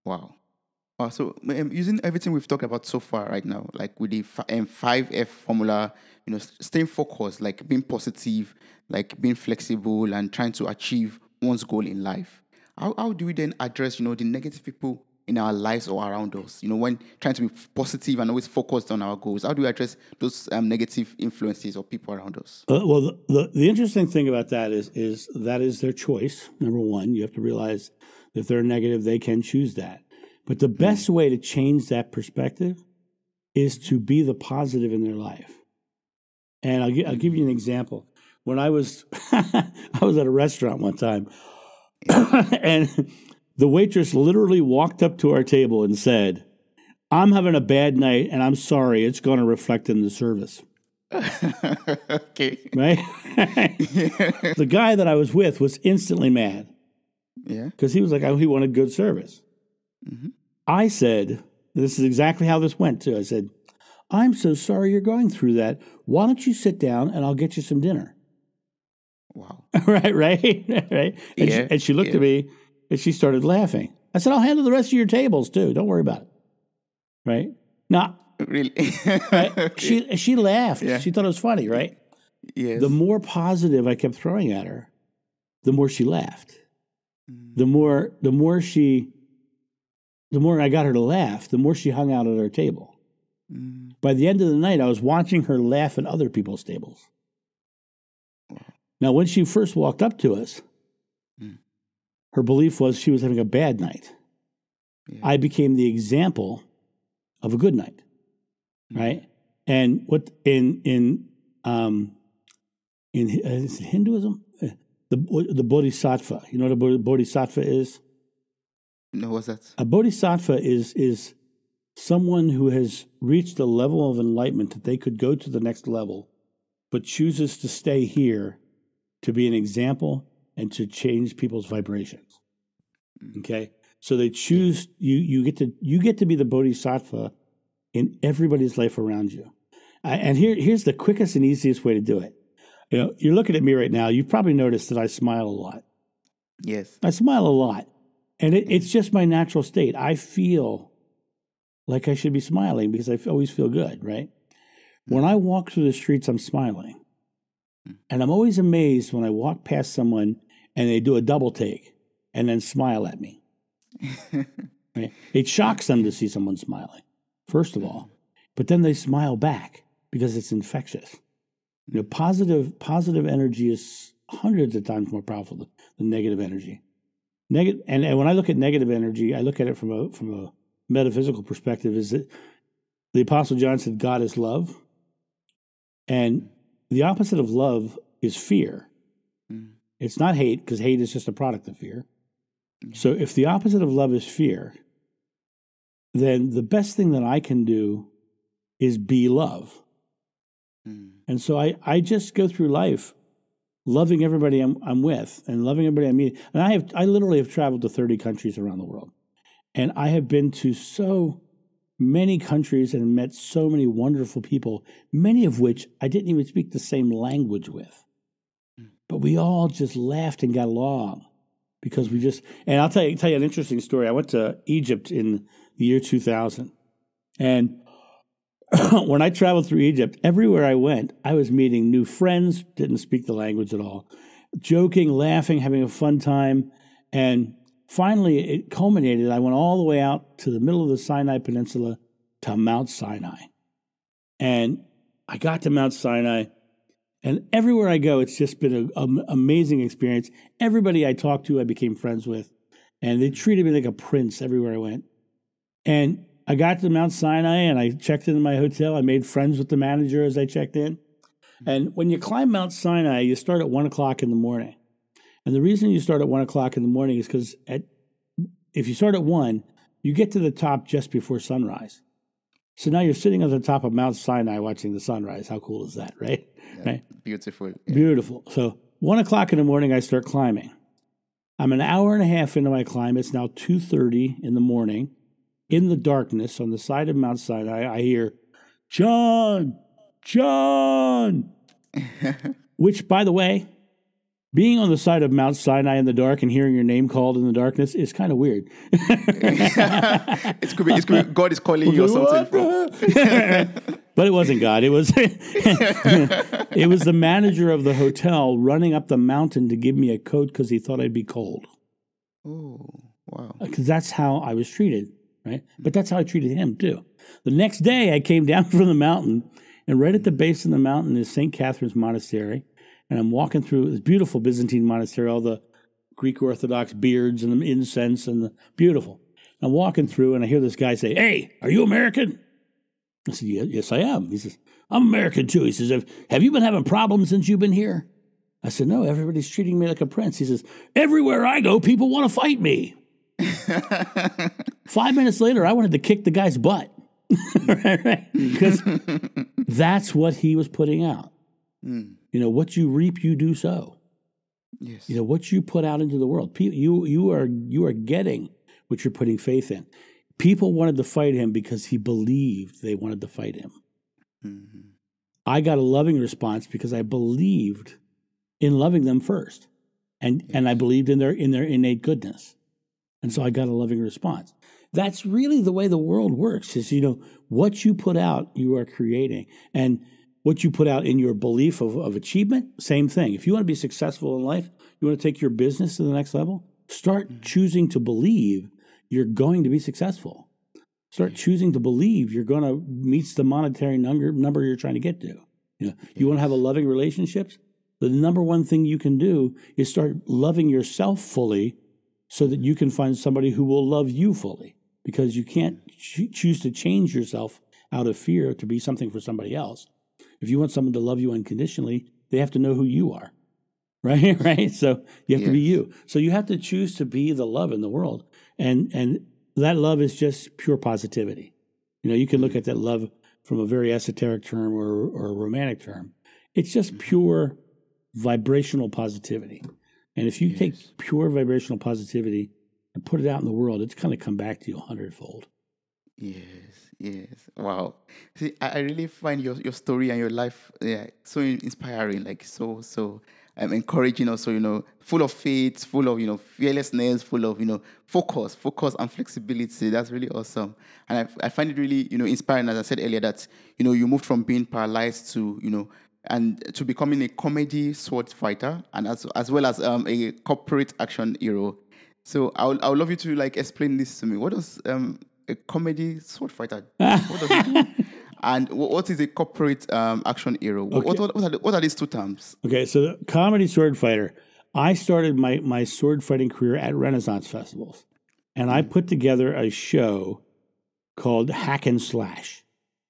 Wow. Wow. So um, using everything we've talked about so far right now, like with the um, five F formula, you know, staying focused, like being positive, like being flexible, and trying to achieve one's goal in life. How how do we then address, you know, the negative people in our lives or around us? You know, when trying to be positive and always focused on our goals, how do we address those um, negative influences or people around us? Uh, well, the, the the interesting thing about that is is that is their choice. Number one, you have to realize that if they're negative, they can choose that. But the best way to change that perspective is to be the positive in their life. And I'll, gi- I'll give you an example. When I was I was at a restaurant one time, and the waitress literally walked up to our table and said, "I'm having a bad night, and I'm sorry. It's going to reflect in the service." okay. right? the guy that I was with was instantly mad Yeah. because he was like, oh, he wanted good service. Mm-hmm. I said, this is exactly how this went too. I said, I'm so sorry you're going through that. Why don't you sit down and I'll get you some dinner? Wow. right, right, right. And, she, Yeah, and she looked yeah. at me and she started laughing. I said, I'll handle the rest of your tables too. Don't worry about it. Right? Now, Really? she she laughed. Yeah. She thought it was funny, right? yes. the more positive I kept throwing at her, the more she laughed. Mm. The more the more she the more I got her to laugh, the more she hung out at our table. Mm. By the end of the night, I was watching her laugh at other people's tables. Now, when she first walked up to us. Her belief was she was having a bad night. Yeah. I became the example of a good night, Mm. right? And what in in um, in uh, is it Hinduism, the the bodhisattva. You know what a bodhisattva is? No, what's that? A bodhisattva is is someone who has reached a level of enlightenment that they could go to the next level, but chooses to stay here to be an example and to change people's vibrations. Mm. Okay, so they choose you. You get to you get to be the bodhisattva in everybody's life around you. And here here's the quickest and easiest way to do it. You know, you're looking at me right now. You've probably noticed that I smile a lot. Yes. I smile a lot. And it, it's mm. just my natural state. I feel like I should be smiling because I always feel good, right? When mm. I walk through the streets, I'm smiling. And I'm always amazed when I walk past someone and they do a double take and then smile at me. Right? It shocks them to see someone smiling, first of all. But then they smile back because it's infectious. You know, positive positive energy is hundreds of times more powerful than, negative energy. Negative, and, and when I look at negative energy, I look at it from a from a metaphysical perspective. Is that the Apostle John said, "God is love," and the opposite of love is fear. Mm. It's not hate because hate is just a product of fear. So if the opposite of love is fear, then the best thing that I can do is be love. Mm. And so I, I just go through life loving everybody I'm, I'm with and loving everybody I meet. And I have I literally have traveled to 30 countries around the world. And I have been to so many countries and met so many wonderful people, many of which I didn't even speak the same language with. But we all just laughed and got along because we just and I'll tell you tell you an interesting story. I went to Egypt in the year 2000. And when I traveled through Egypt, everywhere I went, I was meeting new friends, didn't speak the language at all, joking, laughing, having a fun time. And finally, it culminated. I went all the way out to the middle of the Sinai Peninsula to Mount Sinai. And I got to Mount Sinai, and everywhere I go, it's just been an amazing experience. Everybody I talked to, I became friends with, and they treated me like a prince everywhere I went. And I got to Mount Sinai and I checked into my hotel. I made friends with the manager as I checked in. And when you climb Mount Sinai, you start at one o'clock in the morning. And the reason you start at one o'clock in the morning is because at if you start at one, you get to the top just before sunrise. So now you're sitting on the top of Mount Sinai watching the sunrise. How cool is that, right? Right. Beautiful. Yeah. Beautiful. So one o'clock in the morning, I start climbing. I'm an hour and a half into my climb. It's now 2:30 in the morning. In the darkness on the side of Mount Sinai, I hear, John, John. Which, by the way, being on the side of Mount Sinai in the dark and hearing your name called in the darkness is kind of weird. it's could be, it's could be God is calling you or something. But it wasn't God. It was it was the manager of the hotel running up the mountain to give me a coat because he thought I'd be cold. Oh, wow. Uh, because that's how I was treated, right? But that's how I treated him too. The next day, I came down from the mountain, and right at the base of the mountain is St. Catherine's Monastery. And I'm walking through this beautiful Byzantine monastery, all the Greek Orthodox beards and the incense and the beautiful. I'm walking through and I hear this guy say, Hey, are you American? I said, Yes, I am. He says, I'm American too. He says, have, have you been having problems since you've been here? I said, No, everybody's treating me like a prince. He says, Everywhere I go, people want to fight me. Five minutes later, I wanted to kick the guy's butt. Because that's what he was putting out. Mm. You know, what you reap, you do sow. Yes. You know, what you put out into the world, you you are you are getting what you're putting faith in. People wanted to fight him because he believed they wanted to fight him. Mm-hmm. I got a loving response because I believed in loving them first, and yes. and I believed in their in their innate goodness, and so I got a loving response. That's really the way the world works. Is you know what you put out, you are creating, and what you put out in your belief of, of achievement, same thing. If you want to be successful in life, you want to take your business to the next level, start mm-hmm. choosing to believe you're going to be successful. Start choosing to believe you're going to meet the monetary number, number you're trying to get to. You, know, you want to have a loving relationships? The number one thing you can do is start loving yourself fully so that you can find somebody who will love you fully because you can't ch- choose to change yourself out of fear to be something for somebody else. If you want someone to love you unconditionally, they have to know who you are. Right? right? So you have yes. to be you. So you have to choose to be the love in the world. And and that love is just pure positivity. You know, you can look at that love from a very esoteric term or, or a romantic term. It's just mm-hmm. pure vibrational positivity. And if you yes. take pure vibrational positivity and put it out in the world, it's going to come back to you a hundredfold. Yes, yes. Wow. See, I, I really find your, your story and your life yeah, so inspiring, like so, so um, encouraging also, you know, full of faith, full of, you know, fearlessness, full of, you know, focus, focus and flexibility. That's really awesome. And I, I find it really, you know, inspiring, as I said earlier, that, you know, you moved from being paralyzed to, you know, and to becoming a comedy sword fighter and as, as well as um, a corporate action hero. So I would, I would love you to like explain this to me. What does um, a comedy sword fighter? what does do? And what is a corporate um, action hero? Okay. What, what, what, are the, what, are these two terms? Okay, so the comedy sword fighter. I started my, my sword fighting career at Renaissance festivals, and I hmm. put together a show called Hack and Slash.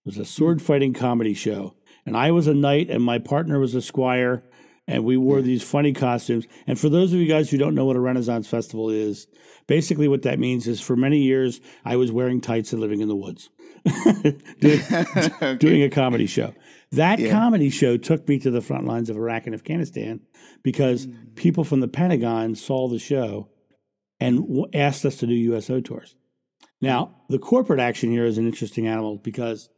It was a sword fighting comedy show, and I was a knight, and my partner was a squire, and we wore these funny costumes. And for those of you guys who don't know what a Renaissance festival is, basically what that means is for many years I was wearing tights and living in the woods, doing, okay. doing, a comedy show. That yeah. comedy show took me to the front lines of Iraq and Afghanistan because mm. people from the Pentagon saw the show and w- asked us to do USO tours. Now, the corporate action hero is an interesting animal because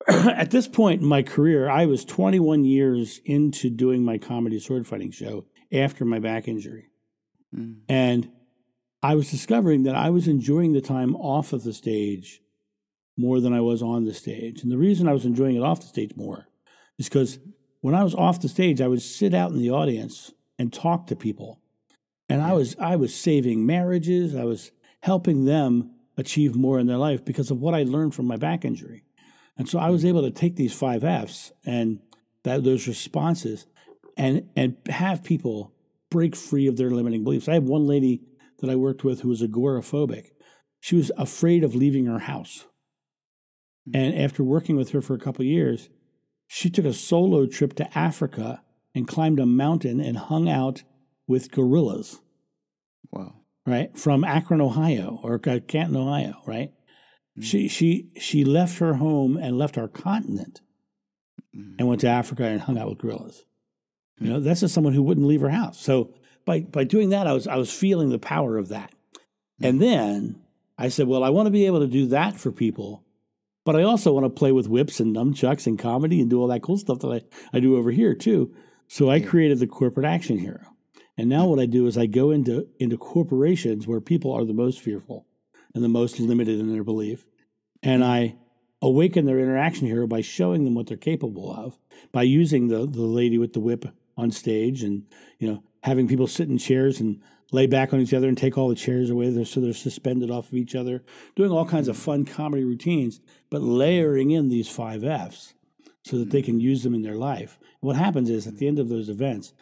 at this point in my career, I was 21 years into doing my comedy sword fighting show after my back injury. Mm. And I was discovering that I was enjoying the time off of the stage more than I was on the stage. And the reason I was enjoying it off the stage more is because when I was off the stage, I would sit out in the audience and talk to people. And I was I was saving marriages, I was helping them achieve more in their life because of what I learned from my back injury. And so I was mm-hmm. able to take these five F's and that those responses and and have people break free of their limiting beliefs. I have one lady that I worked with who was agoraphobic. She was afraid of leaving her house. Hmm. And after working with her for a couple years, she took a solo trip to Africa and climbed a mountain and hung out with gorillas. Wow. Right? From Akron, Ohio, or Canton, Ohio, right? She she she left her home and left our continent and went to mm-hmm. Africa and hung out with gorillas. You know, hmm. that's just someone who wouldn't leave her house. So by by doing that, I was I was feeling the power of that. And hmm. then I said, well, I want to be able to do that for people, but I also want to play with whips and nunchucks and comedy and do all that cool stuff that I, I do over here too. So I created the corporate action hero. And now hmm. what I do is I go into into corporations where people are the most fearful and the most limited in their belief. And hmm. I awaken their interaction hero by showing them what they're capable of, by using the the lady with the whip on stage and, you know, having people sit in chairs and lay back on each other and take all the chairs away so they're suspended off of each other, doing all kinds of hmm. fun comedy routines, but layering in these five F's so that they hmm. can use them in their life. what happens is at the end of those events,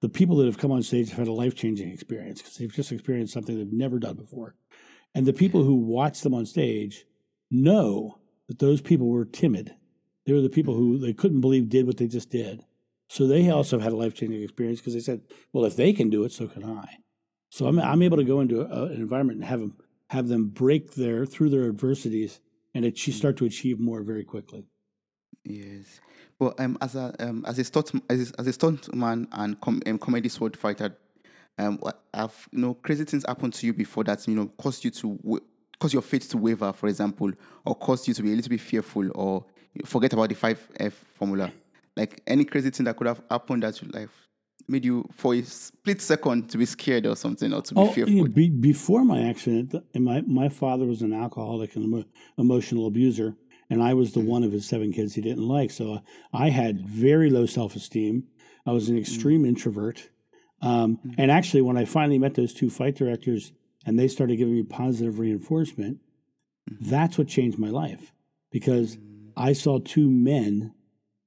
the people that have come on stage have had a life changing experience because they've just experienced something they've never done before. And the people who watch them on stage know that those people were timid. They were the people who they couldn't believe did what they just did. So they also had a life changing experience because they said, well, if they can do it, so can I. So I'm, I'm able to go into a, an environment and have them, have them break their, through their adversities and achieve, start to achieve more very quickly. Yes. Well, um, as a um, as a stunt as a, as a stuntman and com- um, comedy sword fighter, um, have you know crazy things happened to you before that you know caused you to w- cause your faith to waver, for example, or caused you to be a little bit fearful, or forget about the five F formula. Like any crazy thing that could have happened that you like made you for a split second to be scared or something or to be oh, fearful. Be, before my accident, my my father was an alcoholic and emo- emotional abuser, and I was the mm-hmm. one of his seven kids he didn't like. So I had very low self esteem. I was an extreme mm-hmm. introvert. Um, mm-hmm. And actually, when I finally met those two fight directors and they started giving me positive reinforcement, mm-hmm. that's what changed my life because mm-hmm. I saw two men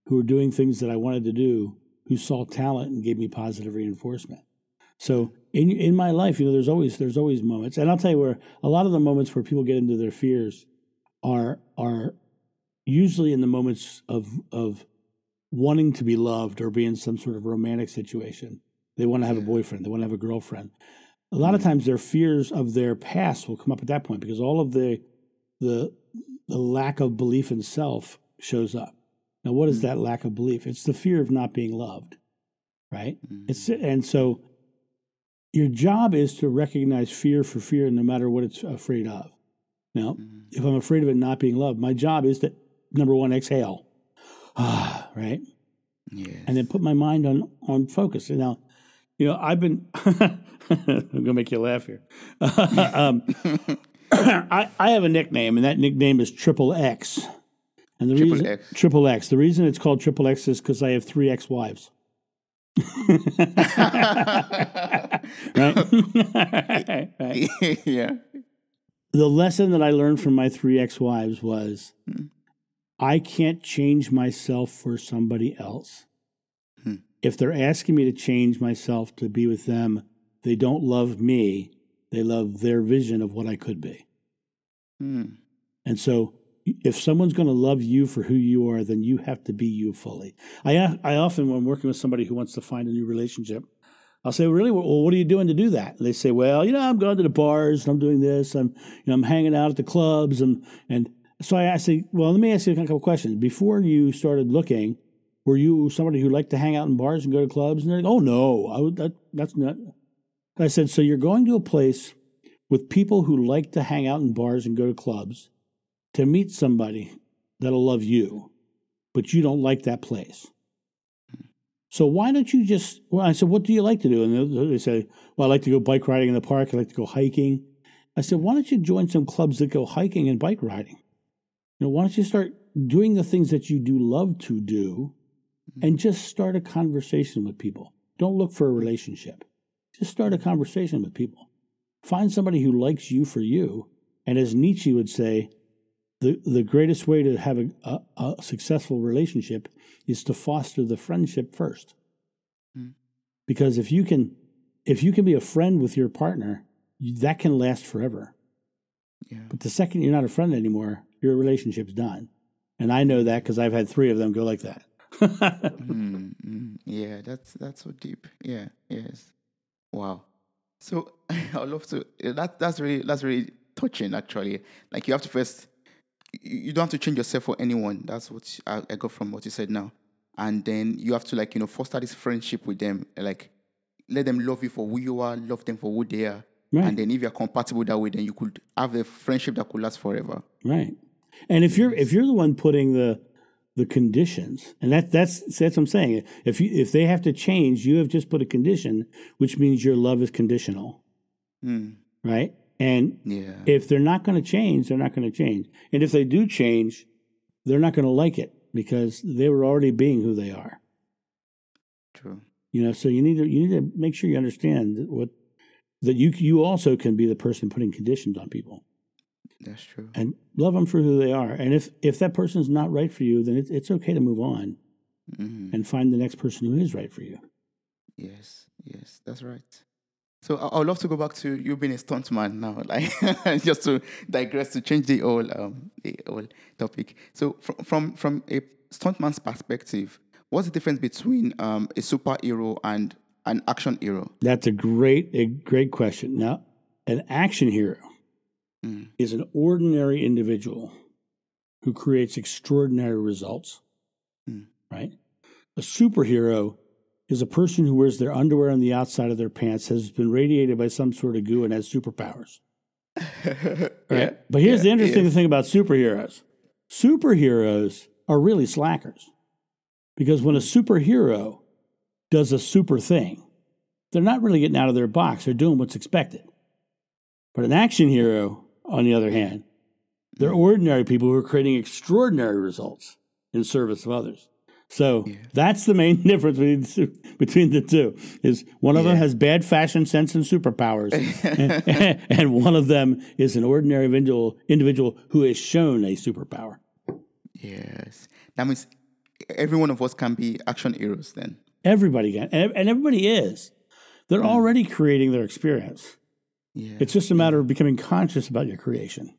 who were doing things that I wanted to do who saw talent and gave me positive reinforcement. So in in my life, you know, there's always there's always moments, and I'll tell you where a lot of the moments where people get into their fears are are usually in the moments of of wanting to be loved or be in some sort of romantic situation. They want to have a boyfriend, they want to have a girlfriend. A lot of mm. times their fears of their past will come up at that point because all of the the the lack of belief in self shows up. Now what is mm-hmm. that lack of belief? It's the fear of not being loved. Right? It's and so your job is to recognize fear for fear no matter what it's afraid of. Now, if I'm afraid of it not being loved, my job is to number one, exhale. Ah, right? Yes. And then put my mind on on focus. And now, you know, I've been I'm gonna make you laugh here. um, I, I have a nickname, and that nickname is Triple X. And the triple reason X. Triple X. The reason it's called Triple X is because I have three ex wives. right? right? Yeah. The lesson that I learned from my three ex wives was hmm. I can't change myself for somebody else. If they're asking me to change myself to be with them, they don't love me. They love their vision of what I could be. Hmm. And so, if someone's going to love you for who you are, then you have to be you fully. I, I often, when working with somebody who wants to find a new relationship, I'll say, really, well, what are you doing to do that? And they say, well, you know, I'm going to the bars, and I'm doing this, I'm, you know, I'm hanging out at the clubs, and and so I asked, well, let me ask you a couple questions. Before you started looking, were you somebody who liked to hang out in bars and go to clubs? And they're like, oh, no, I would, that, that's not. I said, so you're going to a place with people who like to hang out in bars and go to clubs to meet somebody that'll love you, but you don't like that place. So why don't you just? Well, I said, what do you like to do? And they say, well, I like to go bike riding in the park. I like to go hiking. I said, why don't you join some clubs that go hiking and bike riding? You know, why don't you start doing the things that you do love to do and just start a conversation with people? Don't look for a relationship. Just start a conversation with people. Find somebody who likes you for you. And as Nietzsche would say, the, the greatest way to have a, a, a successful relationship is to foster the friendship first. Mm. Because if you can if you can be a friend with your partner, that can last forever. Yeah. But the second you're not a friend anymore, your relationship's done. And I know that because I've had three of them go like that. Mm, mm, yeah, that's that's so deep. Yeah, yes. Wow. So I love to. That that's really that's really touching. Actually, like you have to first. You don't have to change yourself for anyone. That's what I, I got from what you said now. And then you have to like you know foster this friendship with them. Like let them love you for who you are, love them for who they are. Right. And then if you're compatible that way, then you could have a friendship that could last forever. Right. And if you're if you're the one putting the the conditions, and that that's that's what I'm saying. If you if they have to change, you have just put a condition, which means your love is conditional. Hmm. Right? And Yeah. if they're not going to change, they're not going to change. And if they do change, they're not going to like it because they were already being who they are. True. You know, so you need to you need to make sure you understand what that you you also can be the person putting conditions on people That's true. and love them for who they are. And if if that person's not right for you, then it's it's okay to move on Mhm. and find the next person who is right for you. Yes, yes, that's right. So I- I would love to go back to you being a stuntman now, like just to digress to change the whole um the whole topic. So from from from a stuntman's perspective, what's the difference between um a superhero and an action hero? That's a great a great question. Now, an action hero Mm. is an ordinary individual who creates extraordinary results. Mm. Right? A superhero is a person who wears their underwear on the outside of their pants, has been radiated by some sort of goo, and has superpowers. Right? Yeah, But here's yeah, the interesting thing about superheroes superheroes are really slackers. Because when a superhero does a super thing, they're not really getting out of their box, they're doing what's expected. But an action hero, on the other hand, they're mm. ordinary people who are creating extraordinary results in service of others. So that's the main difference between, the su- between the two. Is one of them has bad fashion sense and superpowers, and, and one of them is an ordinary individual individual who has shown a superpower. Yes, that means every one of us can be action heroes. Then Everybody can, and, and everybody is. They're mm. already creating their experience. Yeah, It's just a matter of becoming conscious about your creation.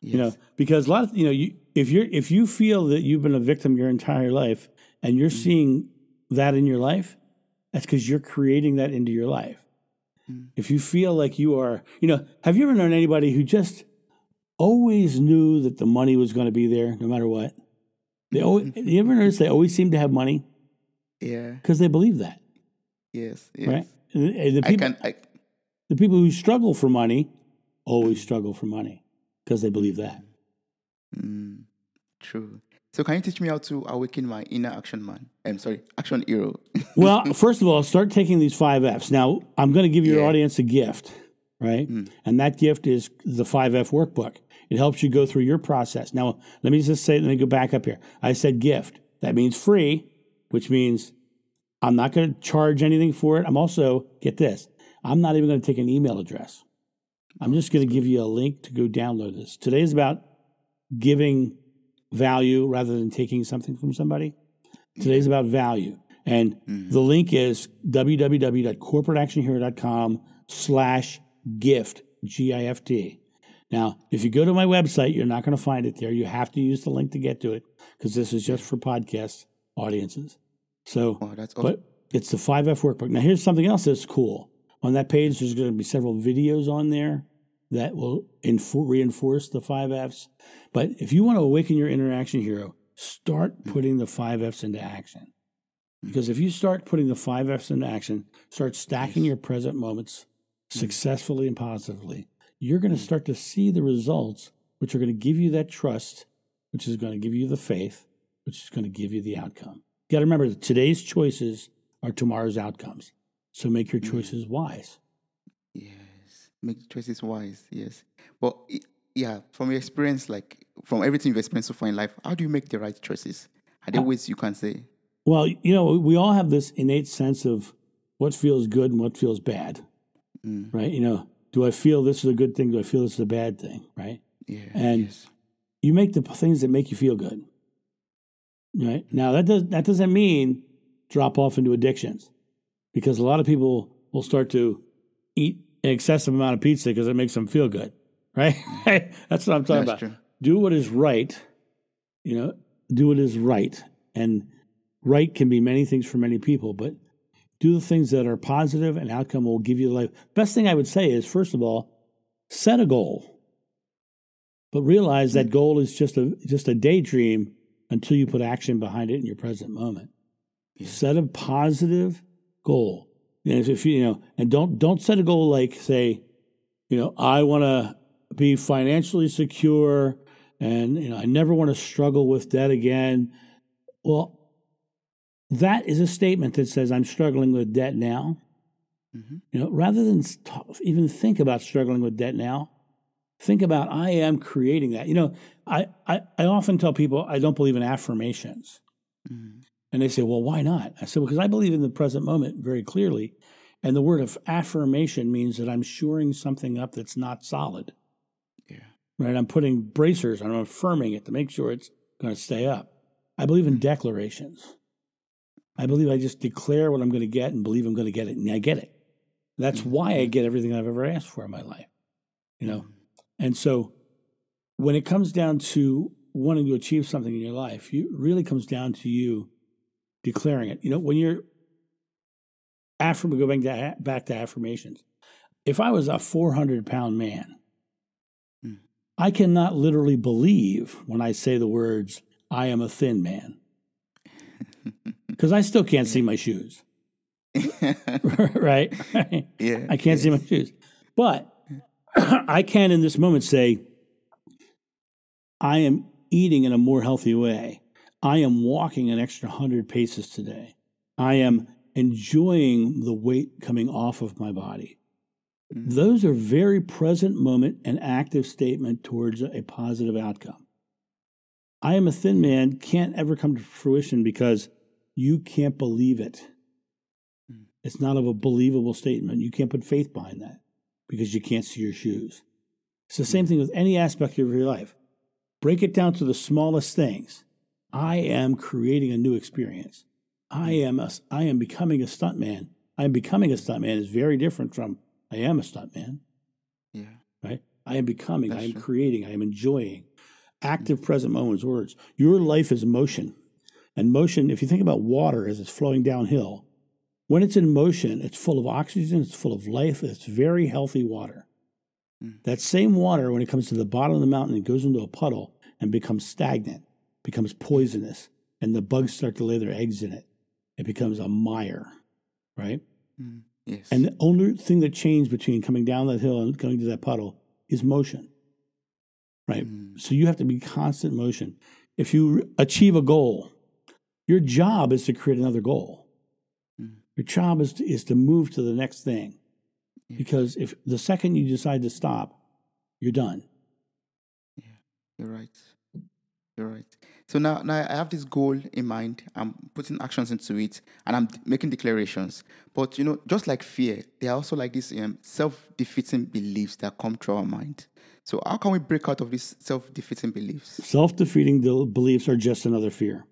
yes. You know, because a lot of you know, you if you're if you feel that you've been a victim your entire life and you're mm. seeing that in your life, that's because you're creating that into your life. Mm. If you feel like you are, you know, have you ever known anybody who just always knew that the money was going to be there no matter what? They always, mm-hmm. you ever notice they always seem to have money yeah, because they believe that, yes, yes. right? The, the I people, can. I, the people who struggle for money always struggle for money because they believe that. Mm, true. So can you teach me how to awaken my inner action man? I'm sorry, action hero. Well, first of all, start taking these five F's. Now, I'm going to give your Yeah. audience a gift, right? And that gift is the 5F workbook. It helps you go through your process. Now, let me just say, let me go back up here. I said gift. That means free, which means I'm not going to charge anything for it. I'm also, get this, I'm not even going to take an email address. I'm just going to give you a link to go download this. Today is about giving value rather than taking something from somebody. Today is about value. And mm-hmm. the link is www.corporateactionhero.com slash gift, G-I-F-T. Now, if you go to my website, you're not going to find it there. You have to use the link to get to it because this is just for podcast audiences. So, Oh, that's awesome. but it's the 5F workbook. Now, here's something else that's cool. On that page, there's going to be several videos on there that will info- reinforce the 5Fs. But if you want to awaken your interaction hero, start putting the 5Fs into action. Because if you start putting the 5Fs into action, start stacking your present moments mm-hmm. successfully and positively, you're going to mm-hmm. start to see the results, which are going to give you that trust, which is going to give you the faith, which is going to give you the outcome. You got to remember that today's choices are tomorrow's outcomes. So make your choices wise. Yes, make choices wise. Yes, but i- yeah, from your experience, like from everything you've experienced so far in life, how do you make the right choices? Are there uh, ways you can say? Well, you know, we all have this innate sense of what feels good and what feels bad, mm. right? You know, do I feel this is a good thing? Do I feel this is a bad thing, right? Yeah, And yes, you make the things that make you feel good, right? Now that does that doesn't mean drop off into addictions, because a lot of people will start to eat an excessive amount of pizza because it makes them feel good, right? That's what I'm talking That's about. true. Do what is right, you know. Do what is right, and right can be many things for many people, but do the things that are positive and outcome will give you the life. Best thing I would say is first of all, set a goal. But realize that goal is just a just a daydream until you put action behind it in your present moment. Set a positive goal. And if you know, and don't don't set a goal like say, you know, I want to be financially secure, and you know, I never want to struggle with debt again. Well, that is a statement that says I'm struggling with debt now. Mm-hmm. You know, rather than talk, even think about struggling with debt now, think about I am creating that. You know, I I, I often tell people I don't believe in affirmations. Mm-hmm. And they say, well, why not? I said, well, because I believe in the present moment very clearly. And the word of affirmation means that I'm shoring something up that's not solid. Yeah. Right? I'm putting bracers and I'm affirming it to make sure it's going to stay up. I believe in mm-hmm. declarations. I believe I just declare what I'm going to get and believe I'm going to get it, and I get it. That's mm-hmm. why I mm-hmm. get everything I've ever asked for in my life. You know? Mm-hmm. And so when it comes down to wanting to achieve something in your life, it really comes down to you declaring it. You know, when you're affirm going back to, back to affirmations, if I was a 400 pound man, mm. I cannot literally believe when I say the words, I am a thin man. Because I still can't see my shoes. right? Yeah. I can't see my shoes. But I can in this moment say, I am eating in a more healthy way. I am walking an extra 100 paces today. I am enjoying the weight coming off of my body. Mm-hmm. Those are very present moment and active statement towards a positive outcome. I am a thin man can't ever come to fruition because you can't believe it. Mm. It's not of a believable statement. You can't put faith behind that because you can't see your shoes. It's the same mm. thing with any aspect of your life. Break it down to the smallest things. I am creating a new experience. I am a, I am becoming a stuntman. I am becoming a stuntman is very different from I am a stuntman. Yeah. Right? I am becoming, That's I am true. creating, I am enjoying. Active mm-hmm. present moments, words. Your life is motion. And motion, if you think about water as it's flowing downhill, when it's in motion, it's full of oxygen, it's full of life, it's very healthy water. Mm. That same water, when it comes to the bottom of the mountain, it goes into a puddle and becomes stagnant becomes poisonous and the bugs start to lay their eggs in it. It becomes a mire, right? Mm, yes. And the only thing that changed between coming down that hill and going to that puddle is motion, right? Mm. So you have to be constant motion. If you achieve a goal, your job is to create another goal. Mm. Your job is to, is to move to the next thing. Yes. Because if the second you decide to stop, you're done. Yeah, you're right. You're right. So now, now I have this goal in mind. I'm putting actions into it, and I'm making declarations. But you know, just like fear, there are also like these um, self-defeating beliefs that come through our mind. So how can we break out of these self-defeating beliefs? Self-defeating beliefs are just another fear.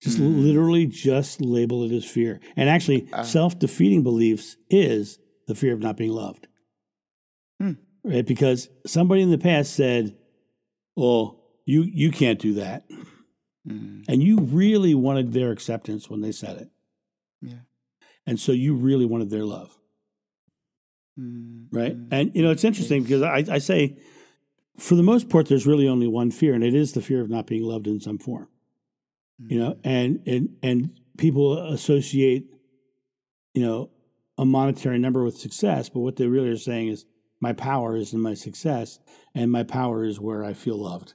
Just mm. literally, just label it as fear. And actually, uh, self-defeating beliefs is the fear of not being loved. Mm. Right? Because somebody in the past said, "Well." You you can't do that. Mm. And you really wanted their acceptance when they said it. Yeah. And so you really wanted their love. Mm. Right? And you know, it's interesting because I, I say for the most part there's really only one fear, and it is the fear of not being loved in some form. You know, mm. and and and people associate, you know, a monetary number with success, but what they really are saying is my power is in my success, and my power is where I feel loved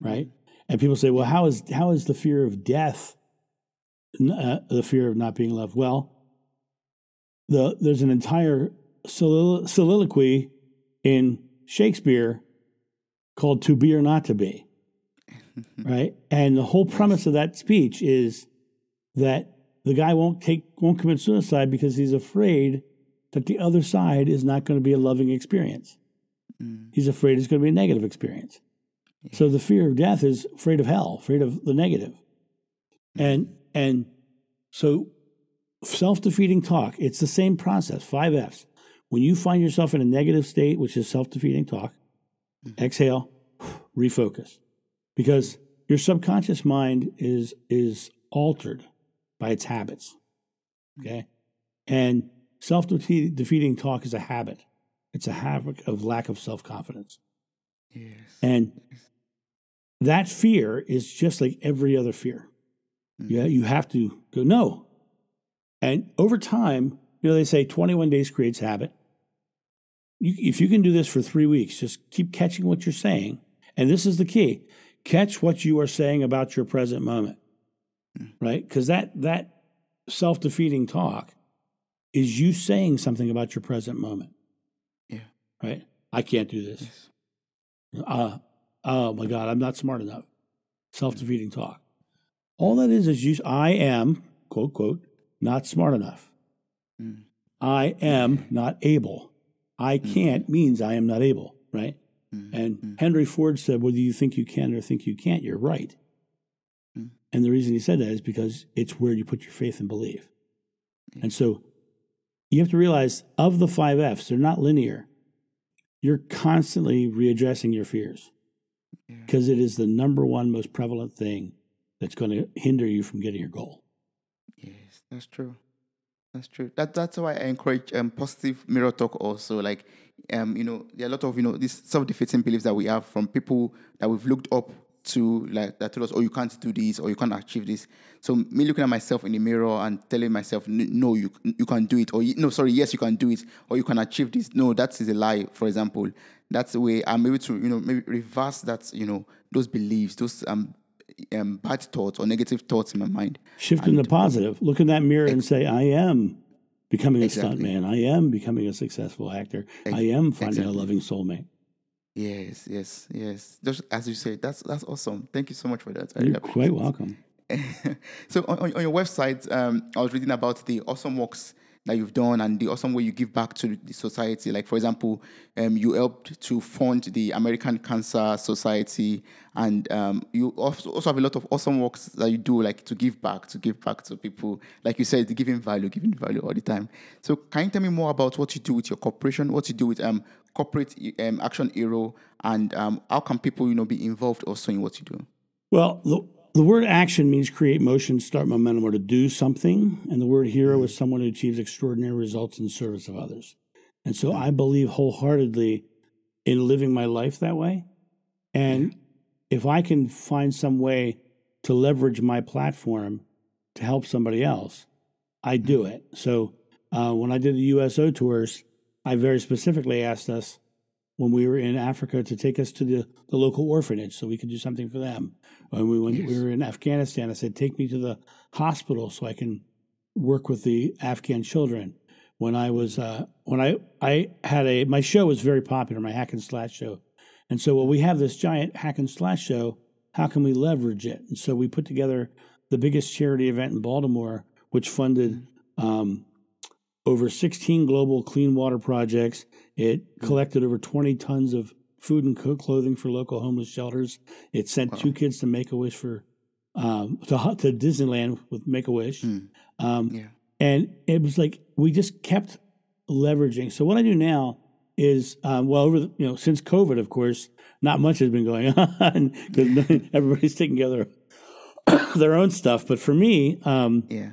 right? And people say, well, how is how is the fear of death uh, the fear of not being loved? Well, the there's an entire solilo- soliloquy in Shakespeare called "To Be or Not to Be," right? And the whole premise of that speech is that the guy won't take won't commit suicide because he's afraid that the other side is not going to be a loving experience. Mm. He's afraid it's going to be a negative experience. So the fear of death is afraid of hell, afraid of the negative. And and so self-defeating talk, it's the same process, five F's. When you find yourself in a negative state, which is self-defeating talk, mm-hmm. exhale, refocus. Because your subconscious mind is is altered by its habits. Okay? And self-defeating talk is a habit. It's a habit of lack of self-confidence. Yes. And that fear is just like every other fear. Mm-hmm. Yeah, you have to go, no. And over time, You know, they say 21 days creates habit. You, if you can do this for three weeks, just keep catching what you're saying. And this is the key catch what you are saying about your present moment, mm. right? Because that, that self defeating talk is you saying something about your present moment. Yeah. Right? I can't do this. Yes. Uh, oh my God, I'm not smart enough. Self defeating talk. All that is is you, I am, quote, quote, not smart enough. Mm. I am not able. I mm. can't means I am not able, right? Mm. And mm. Henry Ford said, whether you think you can or think you can't, you're right. Mm. And the reason he said that is because it's where you put your faith and believe. And so you have to realize of the five F's, they're not linear. You're constantly readdressing your fears because yeah. it is the number one most prevalent thing that's going to hinder you from getting your goal. Yes, that's true. That's true. That that's why I encourage um, positive mirror talk also. Like, um, you know, there are a lot of you know these self-defeating beliefs that we have from people that we've looked up to, like that told us, oh, you can't do this or you can't achieve this. So me looking at myself in the mirror and telling myself, no, you you can do it, or no, sorry, yes, you can do it, or you can achieve this. No, that is a lie. For example, that's the way I'm able to, you know, maybe reverse that, you know, those beliefs, those um um, bad thoughts or negative thoughts in my mind. Shift into positive. Look in that mirror ex- and say, I am becoming a exactly. stuntman. I am becoming a successful actor. Ex- I am finding exactly. a loving soulmate. Yes, yes, yes. Just as you say, that's that's awesome. Thank you so much for that. I You're quite welcome. so on, on, your website, um, I was reading about the awesome works that you've done and the awesome way you give back to the society. Like, for example, um, you helped to fund the American Cancer Society, and um, you also, also have a lot of awesome works that you do, like to give back, to give back to people. Like you said, giving value, giving value all the time. So, can you tell me more about what you do with your corporation, what you do with um, Corporate um, Action Hero, and um, how can people, you know, be involved also in what you do? Well, look the word action means create motion, start momentum, or to do something. And the word hero is someone who achieves extraordinary results in service of others. And so I believe wholeheartedly in living my life that way. And if I can find some way to leverage my platform to help somebody else, I do it. So uh, when I did the USO tours, I very specifically asked us when we were in Africa to take us to the, the local orphanage so we could do something for them. When we went, yes. we were in Afghanistan, I said, take me to the hospital so I can work with the Afghan children. When I was uh, when I I had a my show was very popular, my hack and slash show, and so well we have this giant hack and slash show. How can we leverage it? And so we put together the biggest charity event in Baltimore, which funded um, over 16 global clean water projects. It hmm. collected over 20 tons of food and clothing for local homeless shelters. It sent wow. two kids to Make a Wish for um, to to Disneyland with Make a Wish. Mm. Um, yeah. And it was like we just kept leveraging. So what I do now is um, well over the, you know since COVID, of course, not much has been going on because everybody's taking together their own stuff. But for me, um, yeah.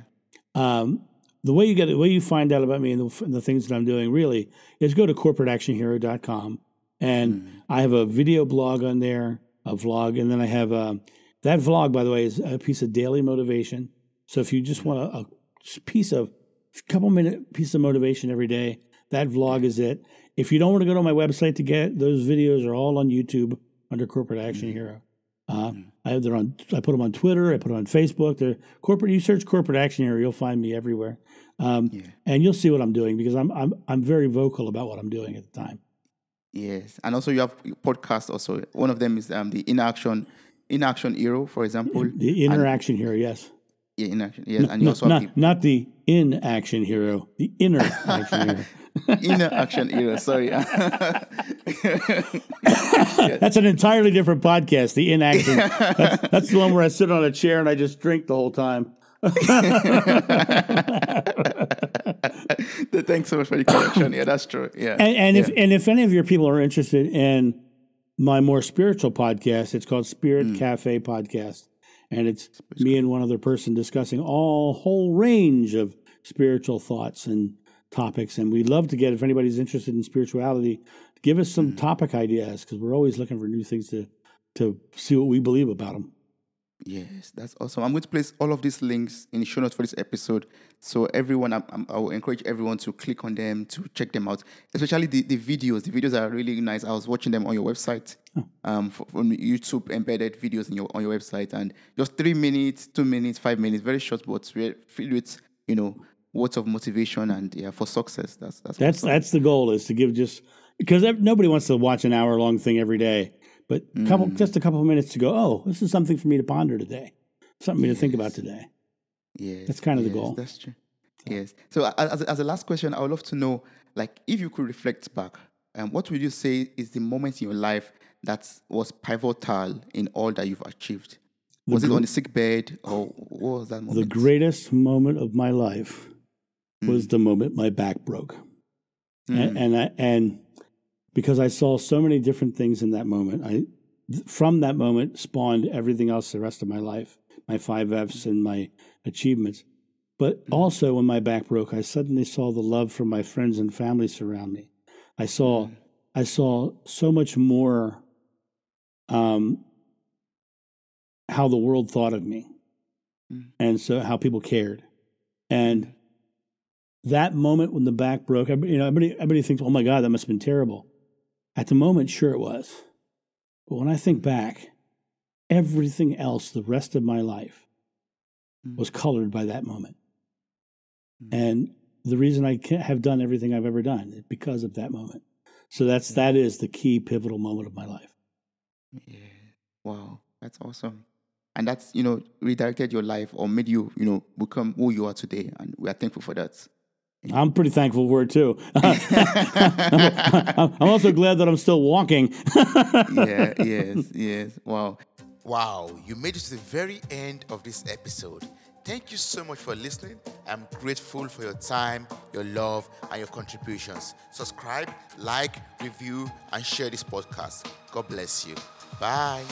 Um, the way you get the way you find out about me and the, and the, things that I'm doing really is go to corporateactionhero.com and mm. I have a video blog on there, a vlog, and then I have a, uh, that vlog. By the way, is a piece of daily motivation. So if you just want a, a piece of couple minute piece of motivation every day, that vlog is it. If you don't want to go to my website to get those videos, are all on YouTube under Corporate Action mm. Hero. Uh, mm. I have them on. I put them on Twitter. I put them on Facebook. They're corporate. You search corporate action hero, you'll find me everywhere, um, yeah. and you'll see what I'm doing because I'm I'm I'm very vocal about what I'm doing at the time. Yes, and also you have podcasts. Also, one of them is um, the inaction inaction hero, for example. The interaction hero, yes. Yeah, inaction. Yes, no, and you no, also not, the, not the inaction hero, the inner action hero. Inner action hero. Sorry. That's an entirely different podcast. The inaction. That's, that's the one where I sit on a chair and I just drink the whole time. Thanks so much for the correction. Yeah, that's true. Yeah. And, and yeah. if and if any of your people are interested in my more spiritual podcast, it's called Spirit mm. Cafe Podcast, and it's me and one other person discussing all whole range of spiritual thoughts and topics. And we'd love to get if anybody's interested in spirituality, give us some mm. topic ideas because we're always looking for new things to to see what we believe about them. Yes, that's awesome. I'm going to place all of these links in the show notes for this episode. So everyone, I'm, I'm, I will encourage everyone to click on them to check them out. Especially the, the videos. The videos are really nice. I was watching them on your website, um, from YouTube embedded videos in your on your website, and just three minutes, two minutes, five minutes, very short, but re- filled with you know words of motivation and yeah for success. That's that's That's that's the goal is to give just because nobody wants to watch an hour long thing every day, but couple Mm. just a couple of minutes to go. Oh, this is something for me to ponder today, something me to think about today. Yes, That's kind of the goal. That's true. Yes. So as, as a last question, I would love to know, like, if you could reflect back, um, what would you say is the moment in your life that was pivotal in all that you've achieved? Was it on the sick bed, or what was that The greatest moment of my life was Mm. the moment my back broke, and and, I, and because I saw so many different things in that moment, I from that moment spawned everything else the rest of my life, my five Fs and my achievements. But also, when my back broke, I suddenly saw the love from my friends and family surround me. I saw, I saw so much more. Um, how the world thought of me, Mm. and so how people cared, and that moment when the back broke, everybody- you know, everybody, everybody thinks, "Oh my God, that must have been terrible." At the moment, sure it was, but when I think back, everything else, the rest of my life, Mm. was colored by that moment, Mm. and the reason I have done everything I've ever done is because of that moment. So that's that is the key pivotal moment of my life. Yeah. Wow, that's awesome. And that's you know redirected your life or made you you know become who you are today, and we are thankful for that. I'm pretty thankful for it too. I'm also glad that I'm still walking. yeah. Yes. Yes. Wow. Wow, you made it to the very end of this episode. Thank you so much for listening. I'm grateful for your time, your love, and your contributions. Subscribe, like, review, and share this podcast. God bless you. Bye.